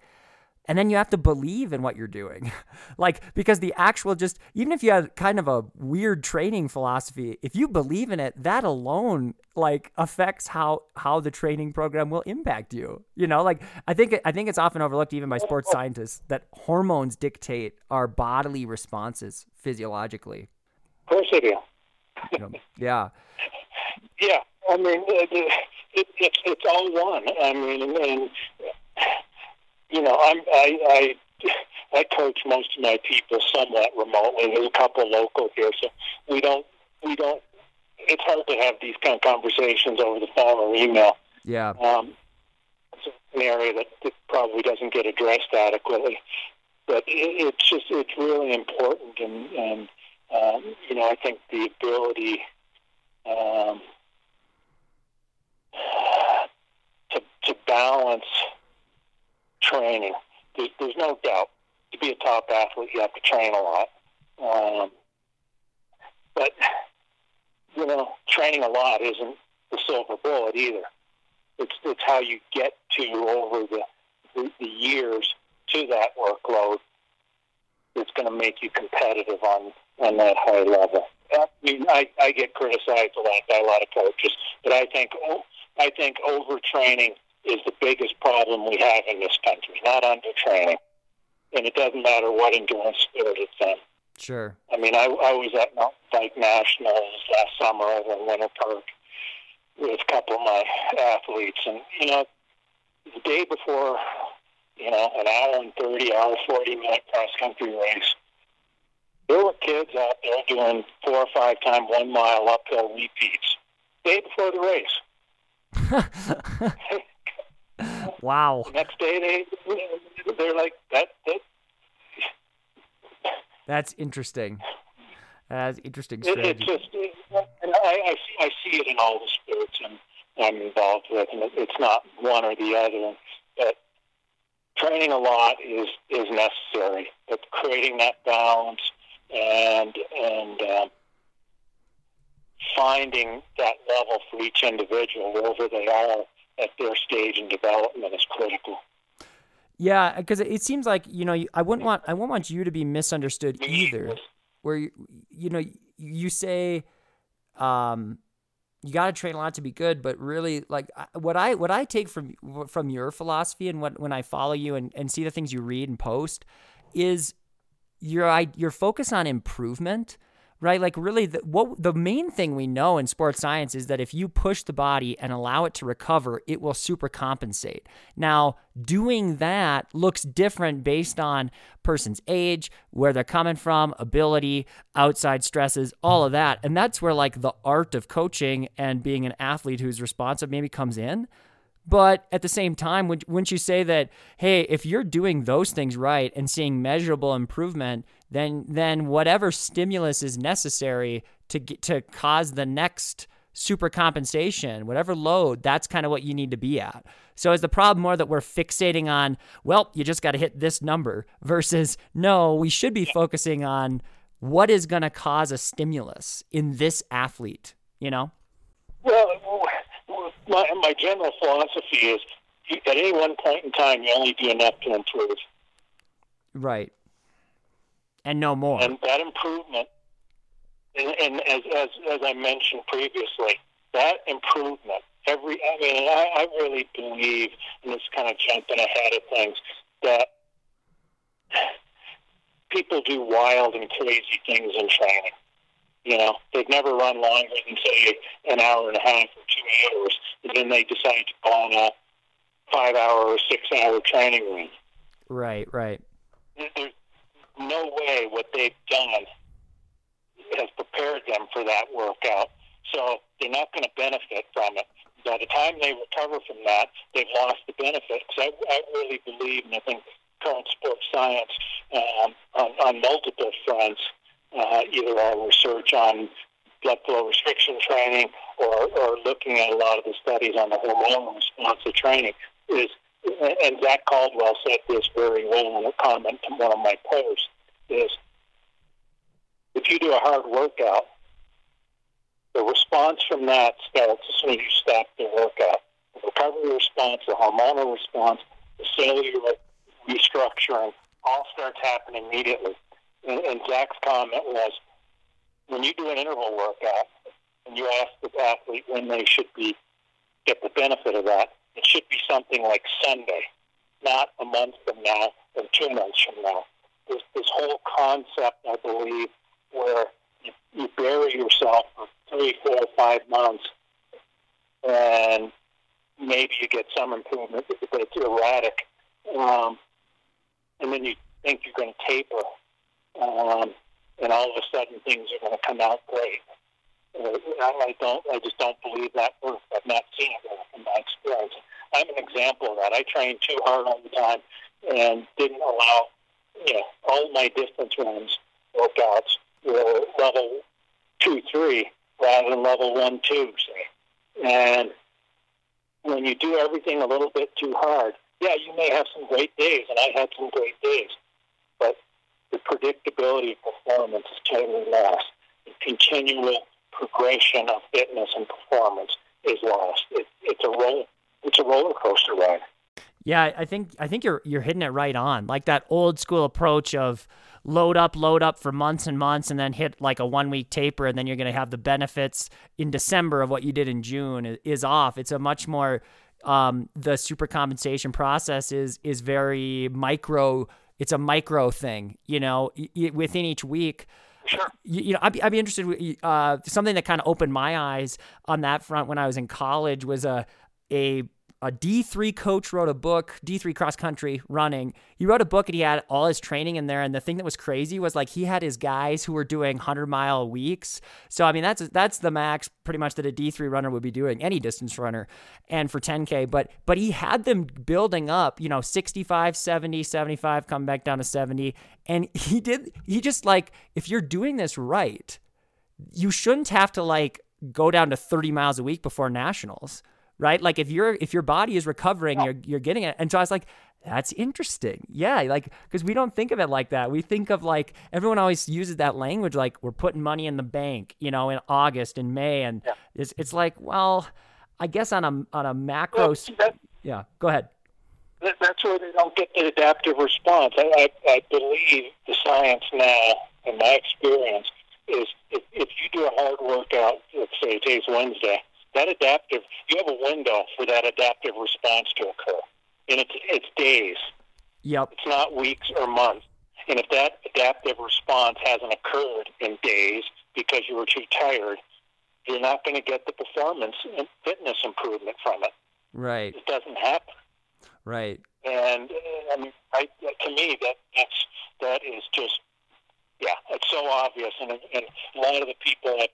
And then you have to believe in what you're doing. Like because the actual just even if you have kind of a weird training philosophy if you believe in it that alone like affects how how the training program will impact you you know? Like i think i think it's often overlooked even by sports oh. scientists that hormones dictate our bodily responses physiologically. Of course they do. Yeah. Yeah i mean it, it, it's it's all one i mean and you know, I'm I I I coach most of my people somewhat remotely. There's a couple local here, so we don't we don't. It's hard to have these kind of conversations over the phone or email. Yeah. Um, it's an area that, that probably doesn't get addressed adequately, but it, it's just it's really important, and and um, you know I think the ability. Um, to to balance training. There's, there's no doubt. To be a top athlete, you have to train a lot. Um, but, you know, training a lot isn't the silver bullet either. It's, it's how you get to over the, the, the years to that workload that's going to make you competitive on, on that high level. I mean, I, I get criticized a lot by a lot of coaches, but I think oh, I think overtraining is the biggest problem we have in this country, not undertraining. And it doesn't matter what endurance sport it's in. Sure. I mean, I, I was at Mountain Bike Nationals last summer over in Winter Park with a couple of my athletes. And, you know, the day before, you know, an hour and 30, hour 40 minute cross country race, there were kids out there doing four or five time one mile uphill repeats. Day before the race. wow. The next day they they're like that. that That's interesting. That's interesting it, strategy. it's just, and I, I see I see it in all the sports and I'm involved with, and it, it's not one or the other. But training a lot is is necessary. But creating that balance and and um, finding that level for each individual wherever they are at their stage in development is critical. Yeah, because it seems like you know I wouldn't want I wouldn't want you to be misunderstood either. Where you you know you say, um, you got to train a lot to be good, but really like what I what I take from from your philosophy and what when I follow you and, and see the things you read and post is your your focus on improvement right? Like really, the, what the main thing we know in sports science is that if you push the body and allow it to recover, it will supercompensate. Now, doing that looks different based on person's age, where they're coming from, ability, outside stresses, all of that, and that's where like the art of coaching and being an athlete who's responsive maybe comes in. But at the same time, wouldn't you say that, hey, if you're doing those things right and seeing measurable improvement, then then whatever stimulus is necessary to get, to cause the next super compensation, whatever load, that's kind of what you need to be at. So is the problem more that we're fixating on, well, you just got to hit this number versus no, we should be focusing on what is going to cause a stimulus in this athlete, you know? Well, my, my general philosophy is at any one point in time, you only do enough to improve. Right and no more. And that improvement, and, and as, as, as I mentioned previously, that improvement, every, I mean, I, I really believe, in this kind of jumping ahead of things, that people do wild and crazy things in training. You know, they've never run longer than say an hour and a half or two hours, and then they decide to go on a five-hour or six-hour training run. Right, right. There's no way what they've done has prepared them for that workout. So they're not going to benefit from it. By the time they recover from that, they've lost the benefit. Because I, I really believe, and I think current sports science um, on, on multiple fronts, uh, either our research on blood flow restriction training or, or looking at a lot of the studies on the hormonal response to training, is and Zach Caldwell said this very well in a comment to one of my posts, is if you do a hard workout, the response from that starts as soon as you stop the workout. The recovery response, the hormonal response, the cellular restructuring all starts happening immediately. And, and Zach's comment was, when you do an interval workout and you ask the athlete when they should be get the benefit of that, it should be something like Sunday, not a month from now or two months from now. There's this whole concept, I believe, where you, you bury yourself for three, four, five months, and maybe you get some improvement, but it's erratic. Um, and then you think you're going to taper, um, and all of a sudden things are going to come out great. I don't. I just don't believe that works. I've not seen it work in my experience. I'm an example of that. I trained too hard all the time and didn't allow, you know, all my distance runs workouts were level two, three rather than level one, two, say. And when you do everything a little bit too hard, yeah, you may have some great days, and I had some great days, but the predictability of performance is totally lost. The continual progression of fitness and performance is lost. It, it's a roller, it's a roller coaster ride. Yeah, I think I think you're you're hitting it right on. Like that old school approach of load up, load up for months and months, and then hit like a one week taper, and then you're going to have the benefits in December of what you did in June is off. It's a much more um, the super compensation process is is very micro. It's a micro thing, you know, within each week. Sure. You, know, I'd be, I'd be interested. Uh, something that kind of opened my eyes on that front when I was in college was a a a D3 coach wrote a book, D3 cross country running. He wrote a book and he had all his training in there. And the thing that was crazy was like he had his guys who were doing 100 mile weeks. So, I mean, that's that's the max pretty much that a D3 runner would be doing, any distance runner, and for 10K. But, but he had them building up, you know, 65, 70, 75, come back down to 70. And he did, he just like, if you're doing this right, you shouldn't have to like go down to 30 miles a week before nationals right? Like if you're if your body is recovering, yeah. you're you're getting it. And so I was like, that's interesting. Yeah, like because we don't think of it like that. We think of like everyone always uses that language like we're putting money in the bank, you know, in August and May, and yeah. it's it's like well, I guess on a on a macro. Well, that, yeah, go ahead. That, that's where they don't get the adaptive response. I, I, I believe the science now, in my experience, is if, if you do a hard workout, let's say today's Wednesday, that adaptive, you have a window for that adaptive response to occur, and it's it's days. Yep. It's not weeks or months. And if that adaptive response hasn't occurred in days because you were too tired, you're not going to get the performance and fitness improvement from it. Right. It doesn't happen. Right. And I mean, I, to me, that that's that is just yeah, it's so obvious. And, and a lot of the people that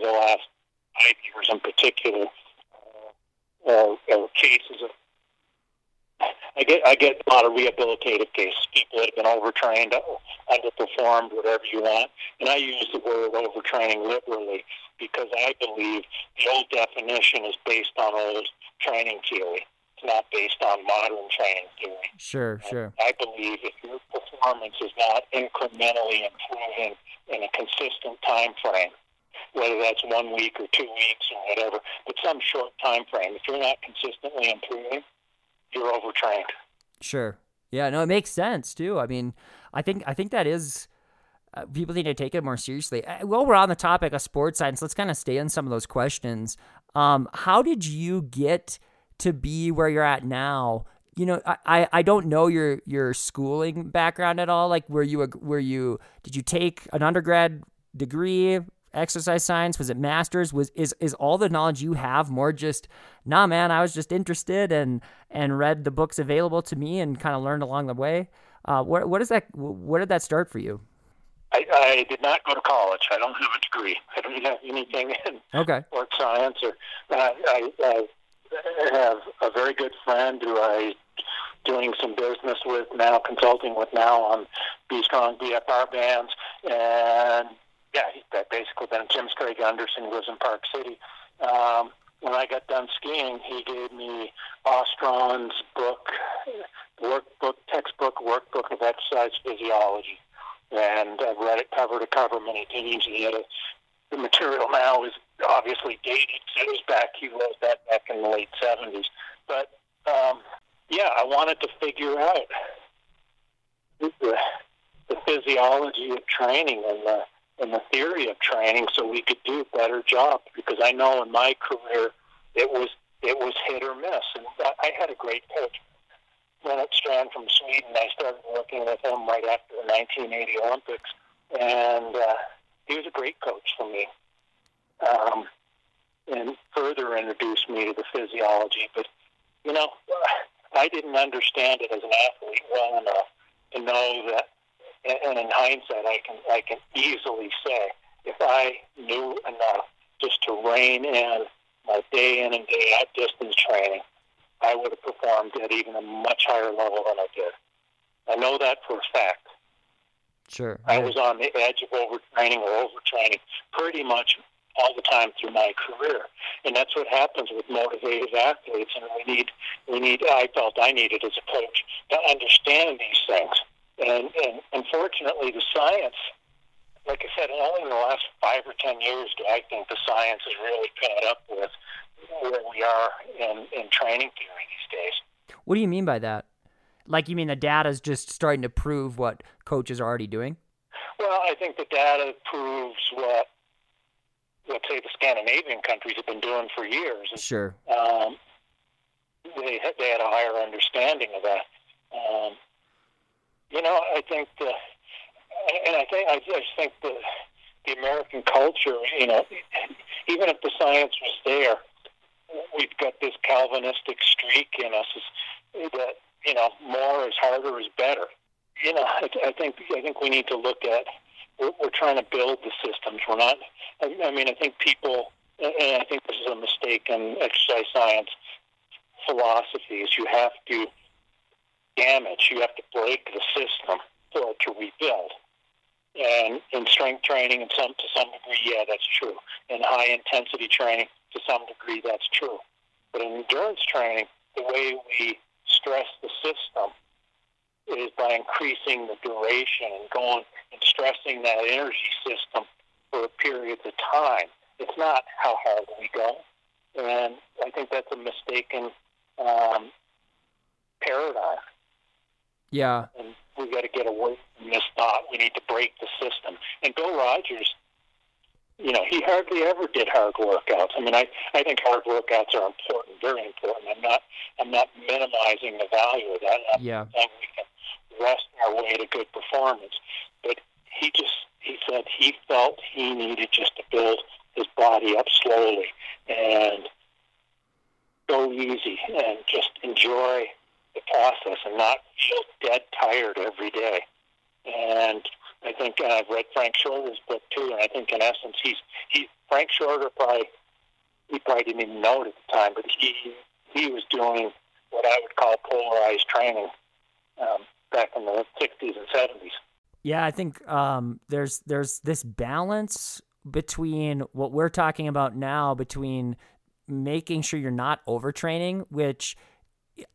the last years in particular uh, are, are cases of I get I get a lot of rehabilitative cases, people that have been overtrained, underperformed, whatever you want. And I use the word overtraining liberally because I believe the old definition is based on old training theory. It's not based on modern training theory. Sure, sure. I believe if your performance is not incrementally improving in a consistent time frame, whether that's one week or two weeks or whatever, but some short time frame, if you're not consistently improving, you're overtrained. Sure. Yeah. No, it makes sense too. I mean, I think I think that is. Uh, people need to take it more seriously. Uh, while we're on the topic of sports science, let's kind of stay on some of those questions. Um, how did you get to be where you're at now? You know, I, I don't know your your schooling background at all. Like, were you a, were you did you take an undergrad degree exercise science? Was it masters? Was is is all the knowledge you have more just nah man, I was just interested and and read the books available to me and kind of learned along the way. Uh, what what is that where did that start for you? I, I did not go to college. I don't have a degree. I don't have anything in okay. sports science or uh, I, I have a very good friend who I doing some business with now, consulting with now on B Strong BFR bands, and yeah, he's basically been Jim Stray-Gundersen, who lives in Park City. Um, when I got done skiing, he gave me Åstrand's book, workbook, textbook, workbook of exercise physiology, and I've read it cover to cover many times. He had a, the material now is obviously dated. So it was back. He wrote that back in the late seventies. But um, yeah, I wanted to figure out the, the physiology of training and the and the theory of training so we could do a better job because I know in my career it was it was hit or miss. And I had a great coach Lennart Strand from Sweden. I started working with him right after the 1980 Olympics. And uh, he was a great coach for me. Um, and further introduced me to the physiology. But you know I didn't understand it as an athlete well enough to know that and in hindsight, I can I can easily say if I knew enough just to rein in my day in and day out distance training, I would have performed at even a much higher level than I did. I know that for a fact. Sure. I was on the edge of overtraining or overtraining pretty much all the time through my career, and that's what happens with motivated athletes. And we need we need I felt I needed as a coach to understand these things and, and unfortunately, the science, like I said, only in the last five or ten years do I think the science has really caught up with where we are in, in training theory these days. What do you mean by that? Like, you mean the data is just starting to prove what coaches are already doing? Well, I think the data proves what, let's say, the Scandinavian countries have been doing for years. Sure. Um, they, they had a higher understanding of that. Um, you know, I think the, and I think I just think the the American culture, you know, even if the science was there, we've got this Calvinistic streak in us that you know more is harder is better. You know, I, I think I think we need to look at we're, we're trying to build the systems. We're not. I, I mean, I think people, and I think this is a mistake in exercise science philosophy. Is you have to damage. You have to break the system for it to rebuild. And in strength training, and some to some degree, yeah, that's true. In high intensity training, to some degree, that's true. But in endurance training, the way we stress the system is by increasing the duration and going and stressing that energy system for periods of time. It's not how hard we go. And I think that's a mistaken um, paradigm. Yeah. And we got to get away from this thought. We need to break the system. And Bill Rodgers, you know, he hardly ever did hard workouts. I mean, I, I think hard workouts are important, very important. I'm not I'm not minimizing the value of that. I'm yeah. saying we can rest our way to good performance. But he just he said he felt he needed just to build his body up slowly and go easy and just enjoy the process and not feel dead tired every day. And I think and I've read Frank Shorter's book too, and I think in essence he's he Frank Shorter probably he probably didn't even know it at the time, but he he was doing what I would call polarized training um, back in the '60s and '70s. Yeah, I think um, there's there's this balance between what we're talking about now between making sure you're not overtraining, which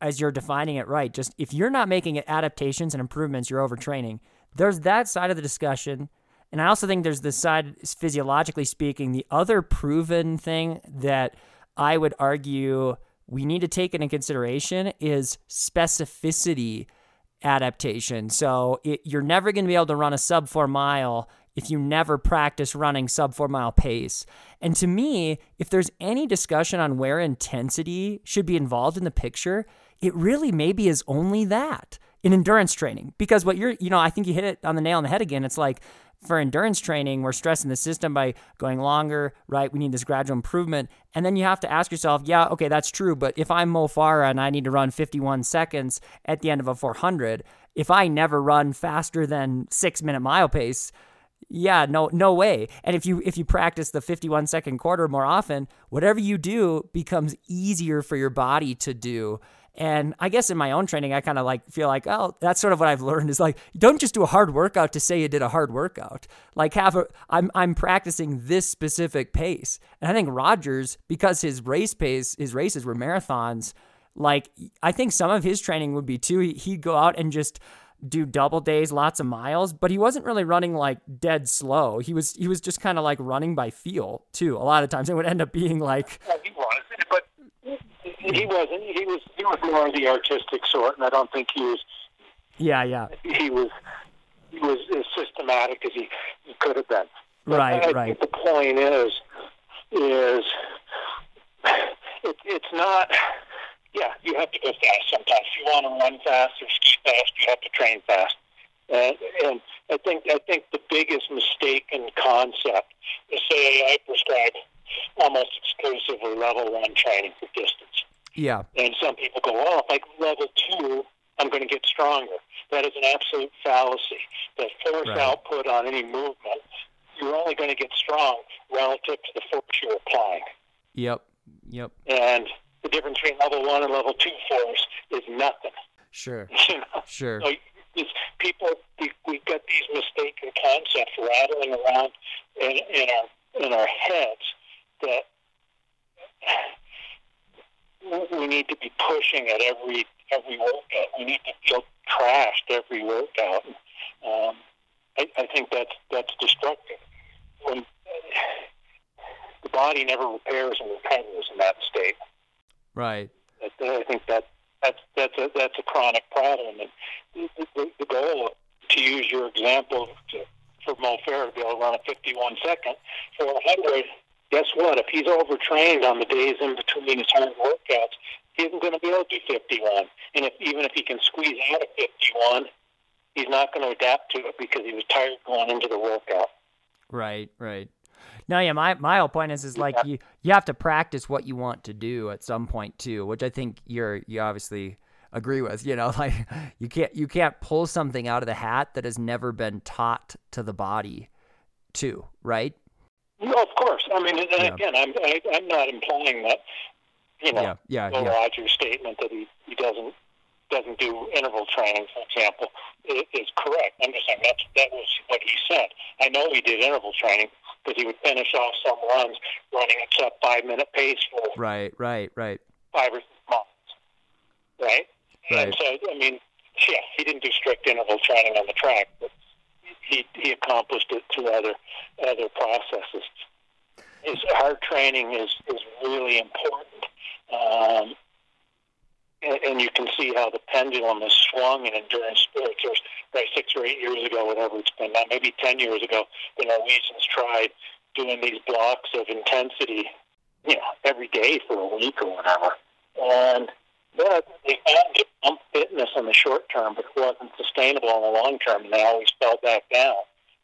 as you're defining it right, just if you're not making adaptations and improvements, you're overtraining. There's that side of the discussion. And I also think there's this side, physiologically speaking, the other proven thing that I would argue we need to take into consideration is specificity adaptation. So it, you're never going to be able to run a sub four mile if you never practice running sub four mile pace. And to me, if there's any discussion on where intensity should be involved in the picture, it really maybe is only that in endurance training. Because what you're, you know, I think you hit it on the nail on the head again. It's like for endurance training, we're stressing the system by going longer, right? We need this gradual improvement. And then you have to ask yourself, yeah, okay, that's true. But if I'm Mo Farah and I need to run 51 seconds at the end of a 400, if I never run faster than six minute mile pace, yeah, no, no way. And if you if you practice the 51 second quarter more often, whatever you do becomes easier for your body to do. And I guess in my own training, I kind of like feel like, oh, that's sort of what I've learned is like, don't just do a hard workout to say you did a hard workout. Like have a, I'm, I'm practicing this specific pace. And I think Rodgers, because his race pace, his races were marathons, like I think some of his training would be too, he'd go out and just do double days, lots of miles, but he wasn't really running like dead slow. He was, he was just kind of like running by feel too. A lot of times it would end up being like, he was, but he wasn't. He was he was more of the artistic sort, and I don't think he was. Yeah, yeah. He was he was as systematic as he, he could have been. But right, I right. Think the point is is it, it's not. Yeah, you have to go fast sometimes. If you want to run fast or ski fast, you have to train fast. And, and I think I think the biggest mistake in concept is say I prescribe almost exclusively level one training for distance. Yeah. And some people go, well, if I go level two, I'm going to get stronger. That is an absolute fallacy. The force Right. output on any movement, you're only going to get strong relative to the force you're applying. Yep. Yep. And the difference between level one and level two force is nothing. Sure. You know? Sure. So people, we, we've got these mistaken concepts rattling around in, in our in our heads that we need to be pushing at every every workout. We need to feel trashed every workout. Um, I, I think that's that's destructive. When the body never repairs and recovers in that state. Right. I think that that's that's a that's a chronic problem, and the, the, the goal to use your example to, for Mo Farah to be able to run a 51 second for 100. Guess what? If he's overtrained on the days in between his hard workouts, he isn't going to be able to do 51. And if even if he can squeeze out a 51, he's not going to adapt to it because he was tired going into the workout. Right, right. No, yeah, my, my whole point is is like you you have to practice what you want to do at some point too, which I think you're you obviously agree with. You know, like you can't you can't pull something out of the hat that has never been taught to the body, too, right? No, of course. I mean, and Yeah. again, I'm I, I'm not implying that you know Yeah, yeah, yeah. Rodgers' statement that he, he doesn't doesn't do interval training, for example, is, is correct. I'm just saying that that was what he said. I know he did interval training because he would finish off some runs running at sub five minute pace for Right, right, right. five or six months, right? And Right. so, I mean, yeah, he didn't do strict interval training on the track, but he he accomplished it through other other processes. His hard training is is really important, um, and, and you can see how the pendulum has swung in endurance sports. There's right six or eight years ago, whatever it's been now, maybe ten years ago, the Norwegians tried doing these blocks of intensity, you know, every day for a week or whatever. And yeah, they found some fitness in the short term, but it wasn't sustainable in the long term, and they always fell back down.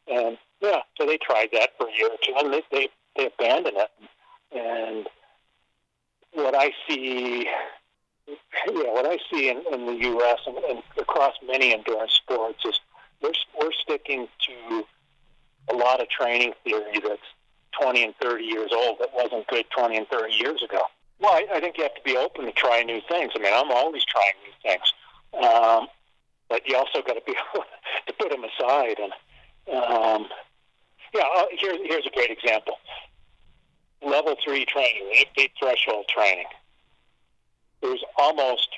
And yeah, so they tried that for a year or two, and they they, they abandoned it. And what I see, yeah, what I see in, in the U.S. And, and across many endurance sports is we're we're sticking to a lot of training theory that's 20 and 30 years old that wasn't good 20 and 30 years ago. Well, I, I think you have to be open to try new things. I mean, I'm always trying new things, um, but you also got to be able to put them aside. And um, yeah, uh, here's here's a great example: level three training, eight threshold training. There's almost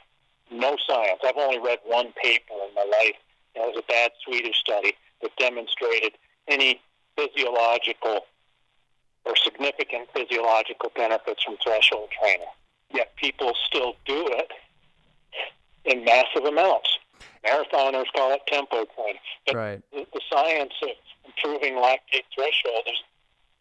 no science. I've only read one paper in my life. It was a bad Swedish study that demonstrated any physiological or significant physiological benefits from threshold training. Yet people still do it in massive amounts. Marathoners call it tempo training. But right. the, the science of improving lactate threshold, there's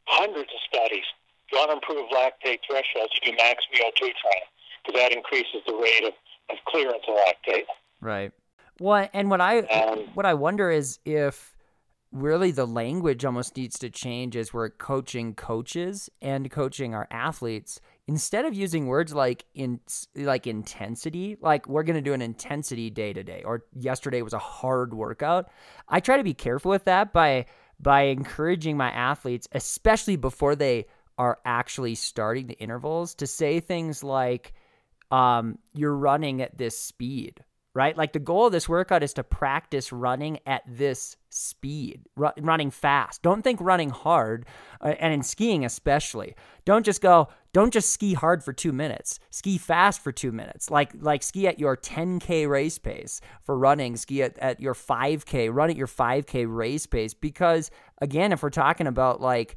hundreds of studies. If you want to improve lactate thresholds, you do max VO2 training because that increases the rate of, of clearance of lactate. Right. Well, and what I Um, what I wonder is if really the language almost needs to change as we're coaching coaches and coaching our athletes instead of using words like in like intensity like we're going to do an intensity day today or yesterday was a hard workout i try to be careful with that by by encouraging my athletes especially before they are actually starting the intervals to say things like um, you're running at this speed right? Like the goal of this workout is to practice running at this speed, ru- running fast. Don't think running hard, uh, and in skiing especially. Don't just go. Don't just ski hard for two minutes. Ski fast for two minutes. Like like ski at your 10k race pace for running. Ski at, at your 5k. Run at your 5k race pace. Because again, if we're talking about like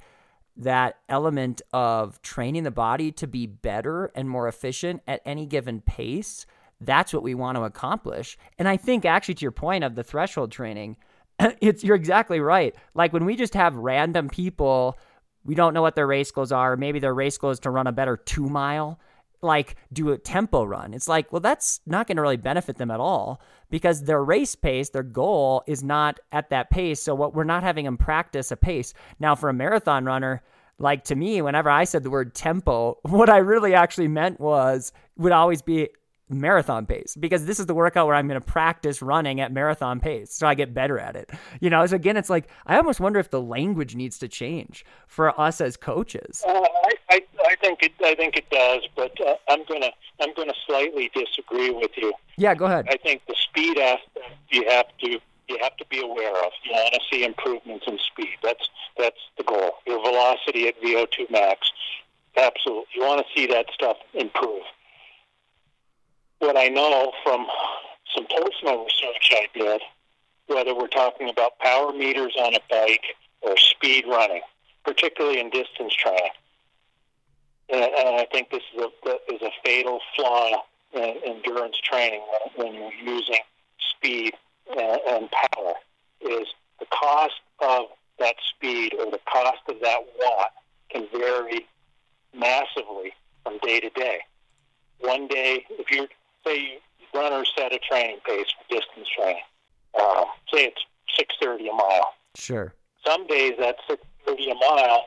that element of training the body to be better and more efficient at any given pace that's what we want to accomplish. And I think actually to your point of the threshold training, it's you're exactly right. Like when we just have random people, we don't know what their race goals are, maybe their race goal is to run a better 2 mile, like do a tempo run. It's like, well that's not going to really benefit them at all because their race pace, their goal is not at that pace. So what we're not having them practice a pace. Now for a marathon runner, like to me, whenever I said the word tempo, what I really actually meant was would always be marathon pace because this is the workout where I'm going to practice running at marathon pace so I get better at it. You know, so again, it's like I almost wonder if the language needs to change for us as coaches. Uh, I, I I think it I think it does, but uh, I'm gonna I'm gonna slightly disagree with you. Yeah, go ahead. I think the speed aspect you have to you have to be aware of. You want to see improvements in speed. That's that's the goal. Your velocity at VO2 max, absolutely. You want to see that stuff improve what I know from some personal research I did, whether we're talking about power meters on a bike or speed running, particularly in distance training. And, and I think this is a, is a fatal flaw in endurance training when you're using speed and, and power is the cost of that speed or the cost of that watt can vary massively from day to day. One day, if you're say runners set a training pace for distance training. Uh, say it's six thirty a mile. Sure. Some days that six thirty a mile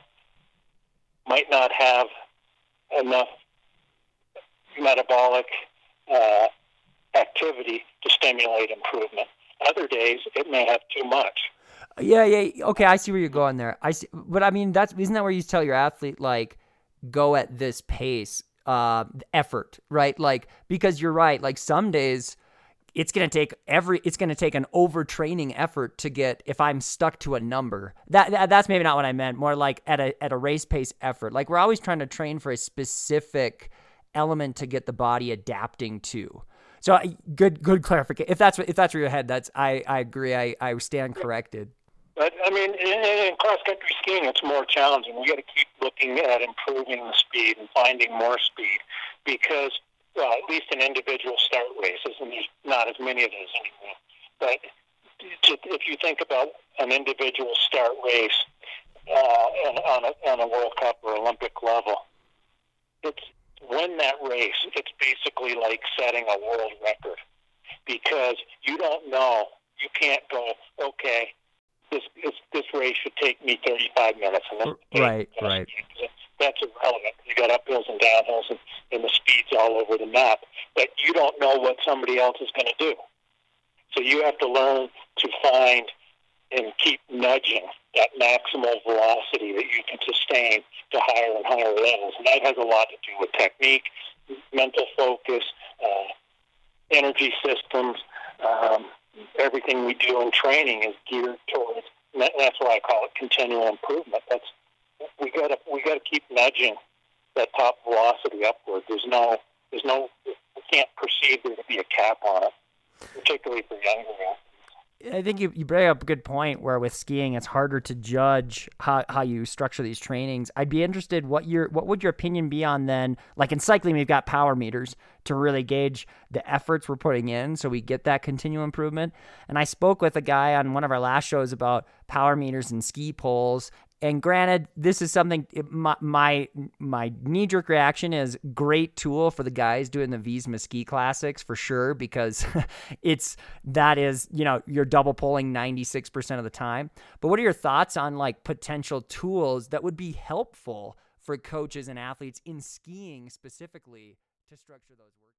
might not have enough metabolic uh, activity to stimulate improvement. Other days it may have too much. Yeah, yeah. Okay, I see where you're going there. I see, but I mean, that's isn't that where you tell your athlete like, go at this pace uh, effort, right? Like because you're right. Like some days, it's gonna take every. It's gonna take an overtraining effort to get. If I'm stuck to a number, that, that that's maybe not what I meant. More like at a at a race pace effort. Like we're always trying to train for a specific element to get the body adapting to. So good good clarification. If that's what if that's where your head, that's I I agree. I I stand corrected. But I mean, in, in cross country skiing, it's more challenging. We got to keep looking at improving the speed and finding more speed because, well, at least in individual start races, and there's not as many of those anymore. But to, if you think about an individual start race, uh, and on a, on a World Cup or Olympic level. It's win that race. It's basically like setting a world record because you don't know. You can't go. Okay, this this, this race should take me 35 minutes, and then right, right. That's irrelevant. You got uphills and downhills, and, and the speeds all over the map. But you don't know what somebody else is going to do. So you have to learn to find and keep nudging that maximal velocity that you can sustain to higher and higher levels. And that has a lot to do with technique, mental focus, uh, energy systems. Um, everything we do in training is geared towards. That, that's why I call it continual improvement. That's we got to we got to keep nudging that top velocity upward. There's no there's no we can't perceive there to be a cap on it, particularly for younger guys. I think you, you bring up a good point where with skiing it's harder to judge how, how you structure these trainings. I'd be interested what your what would your opinion be on then like in cycling we've got power meters to really gauge the efforts we're putting in so we get that continual improvement. And I spoke with a guy on one of our last shows about power meters and ski poles and granted, this is something my my, my knee jerk reaction is great tool for the guys doing the Visma ski classics for sure because it's that is you know you're double poling 96% of the time. But what are your thoughts on like potential tools that would be helpful for coaches and athletes in skiing specifically to structure those work?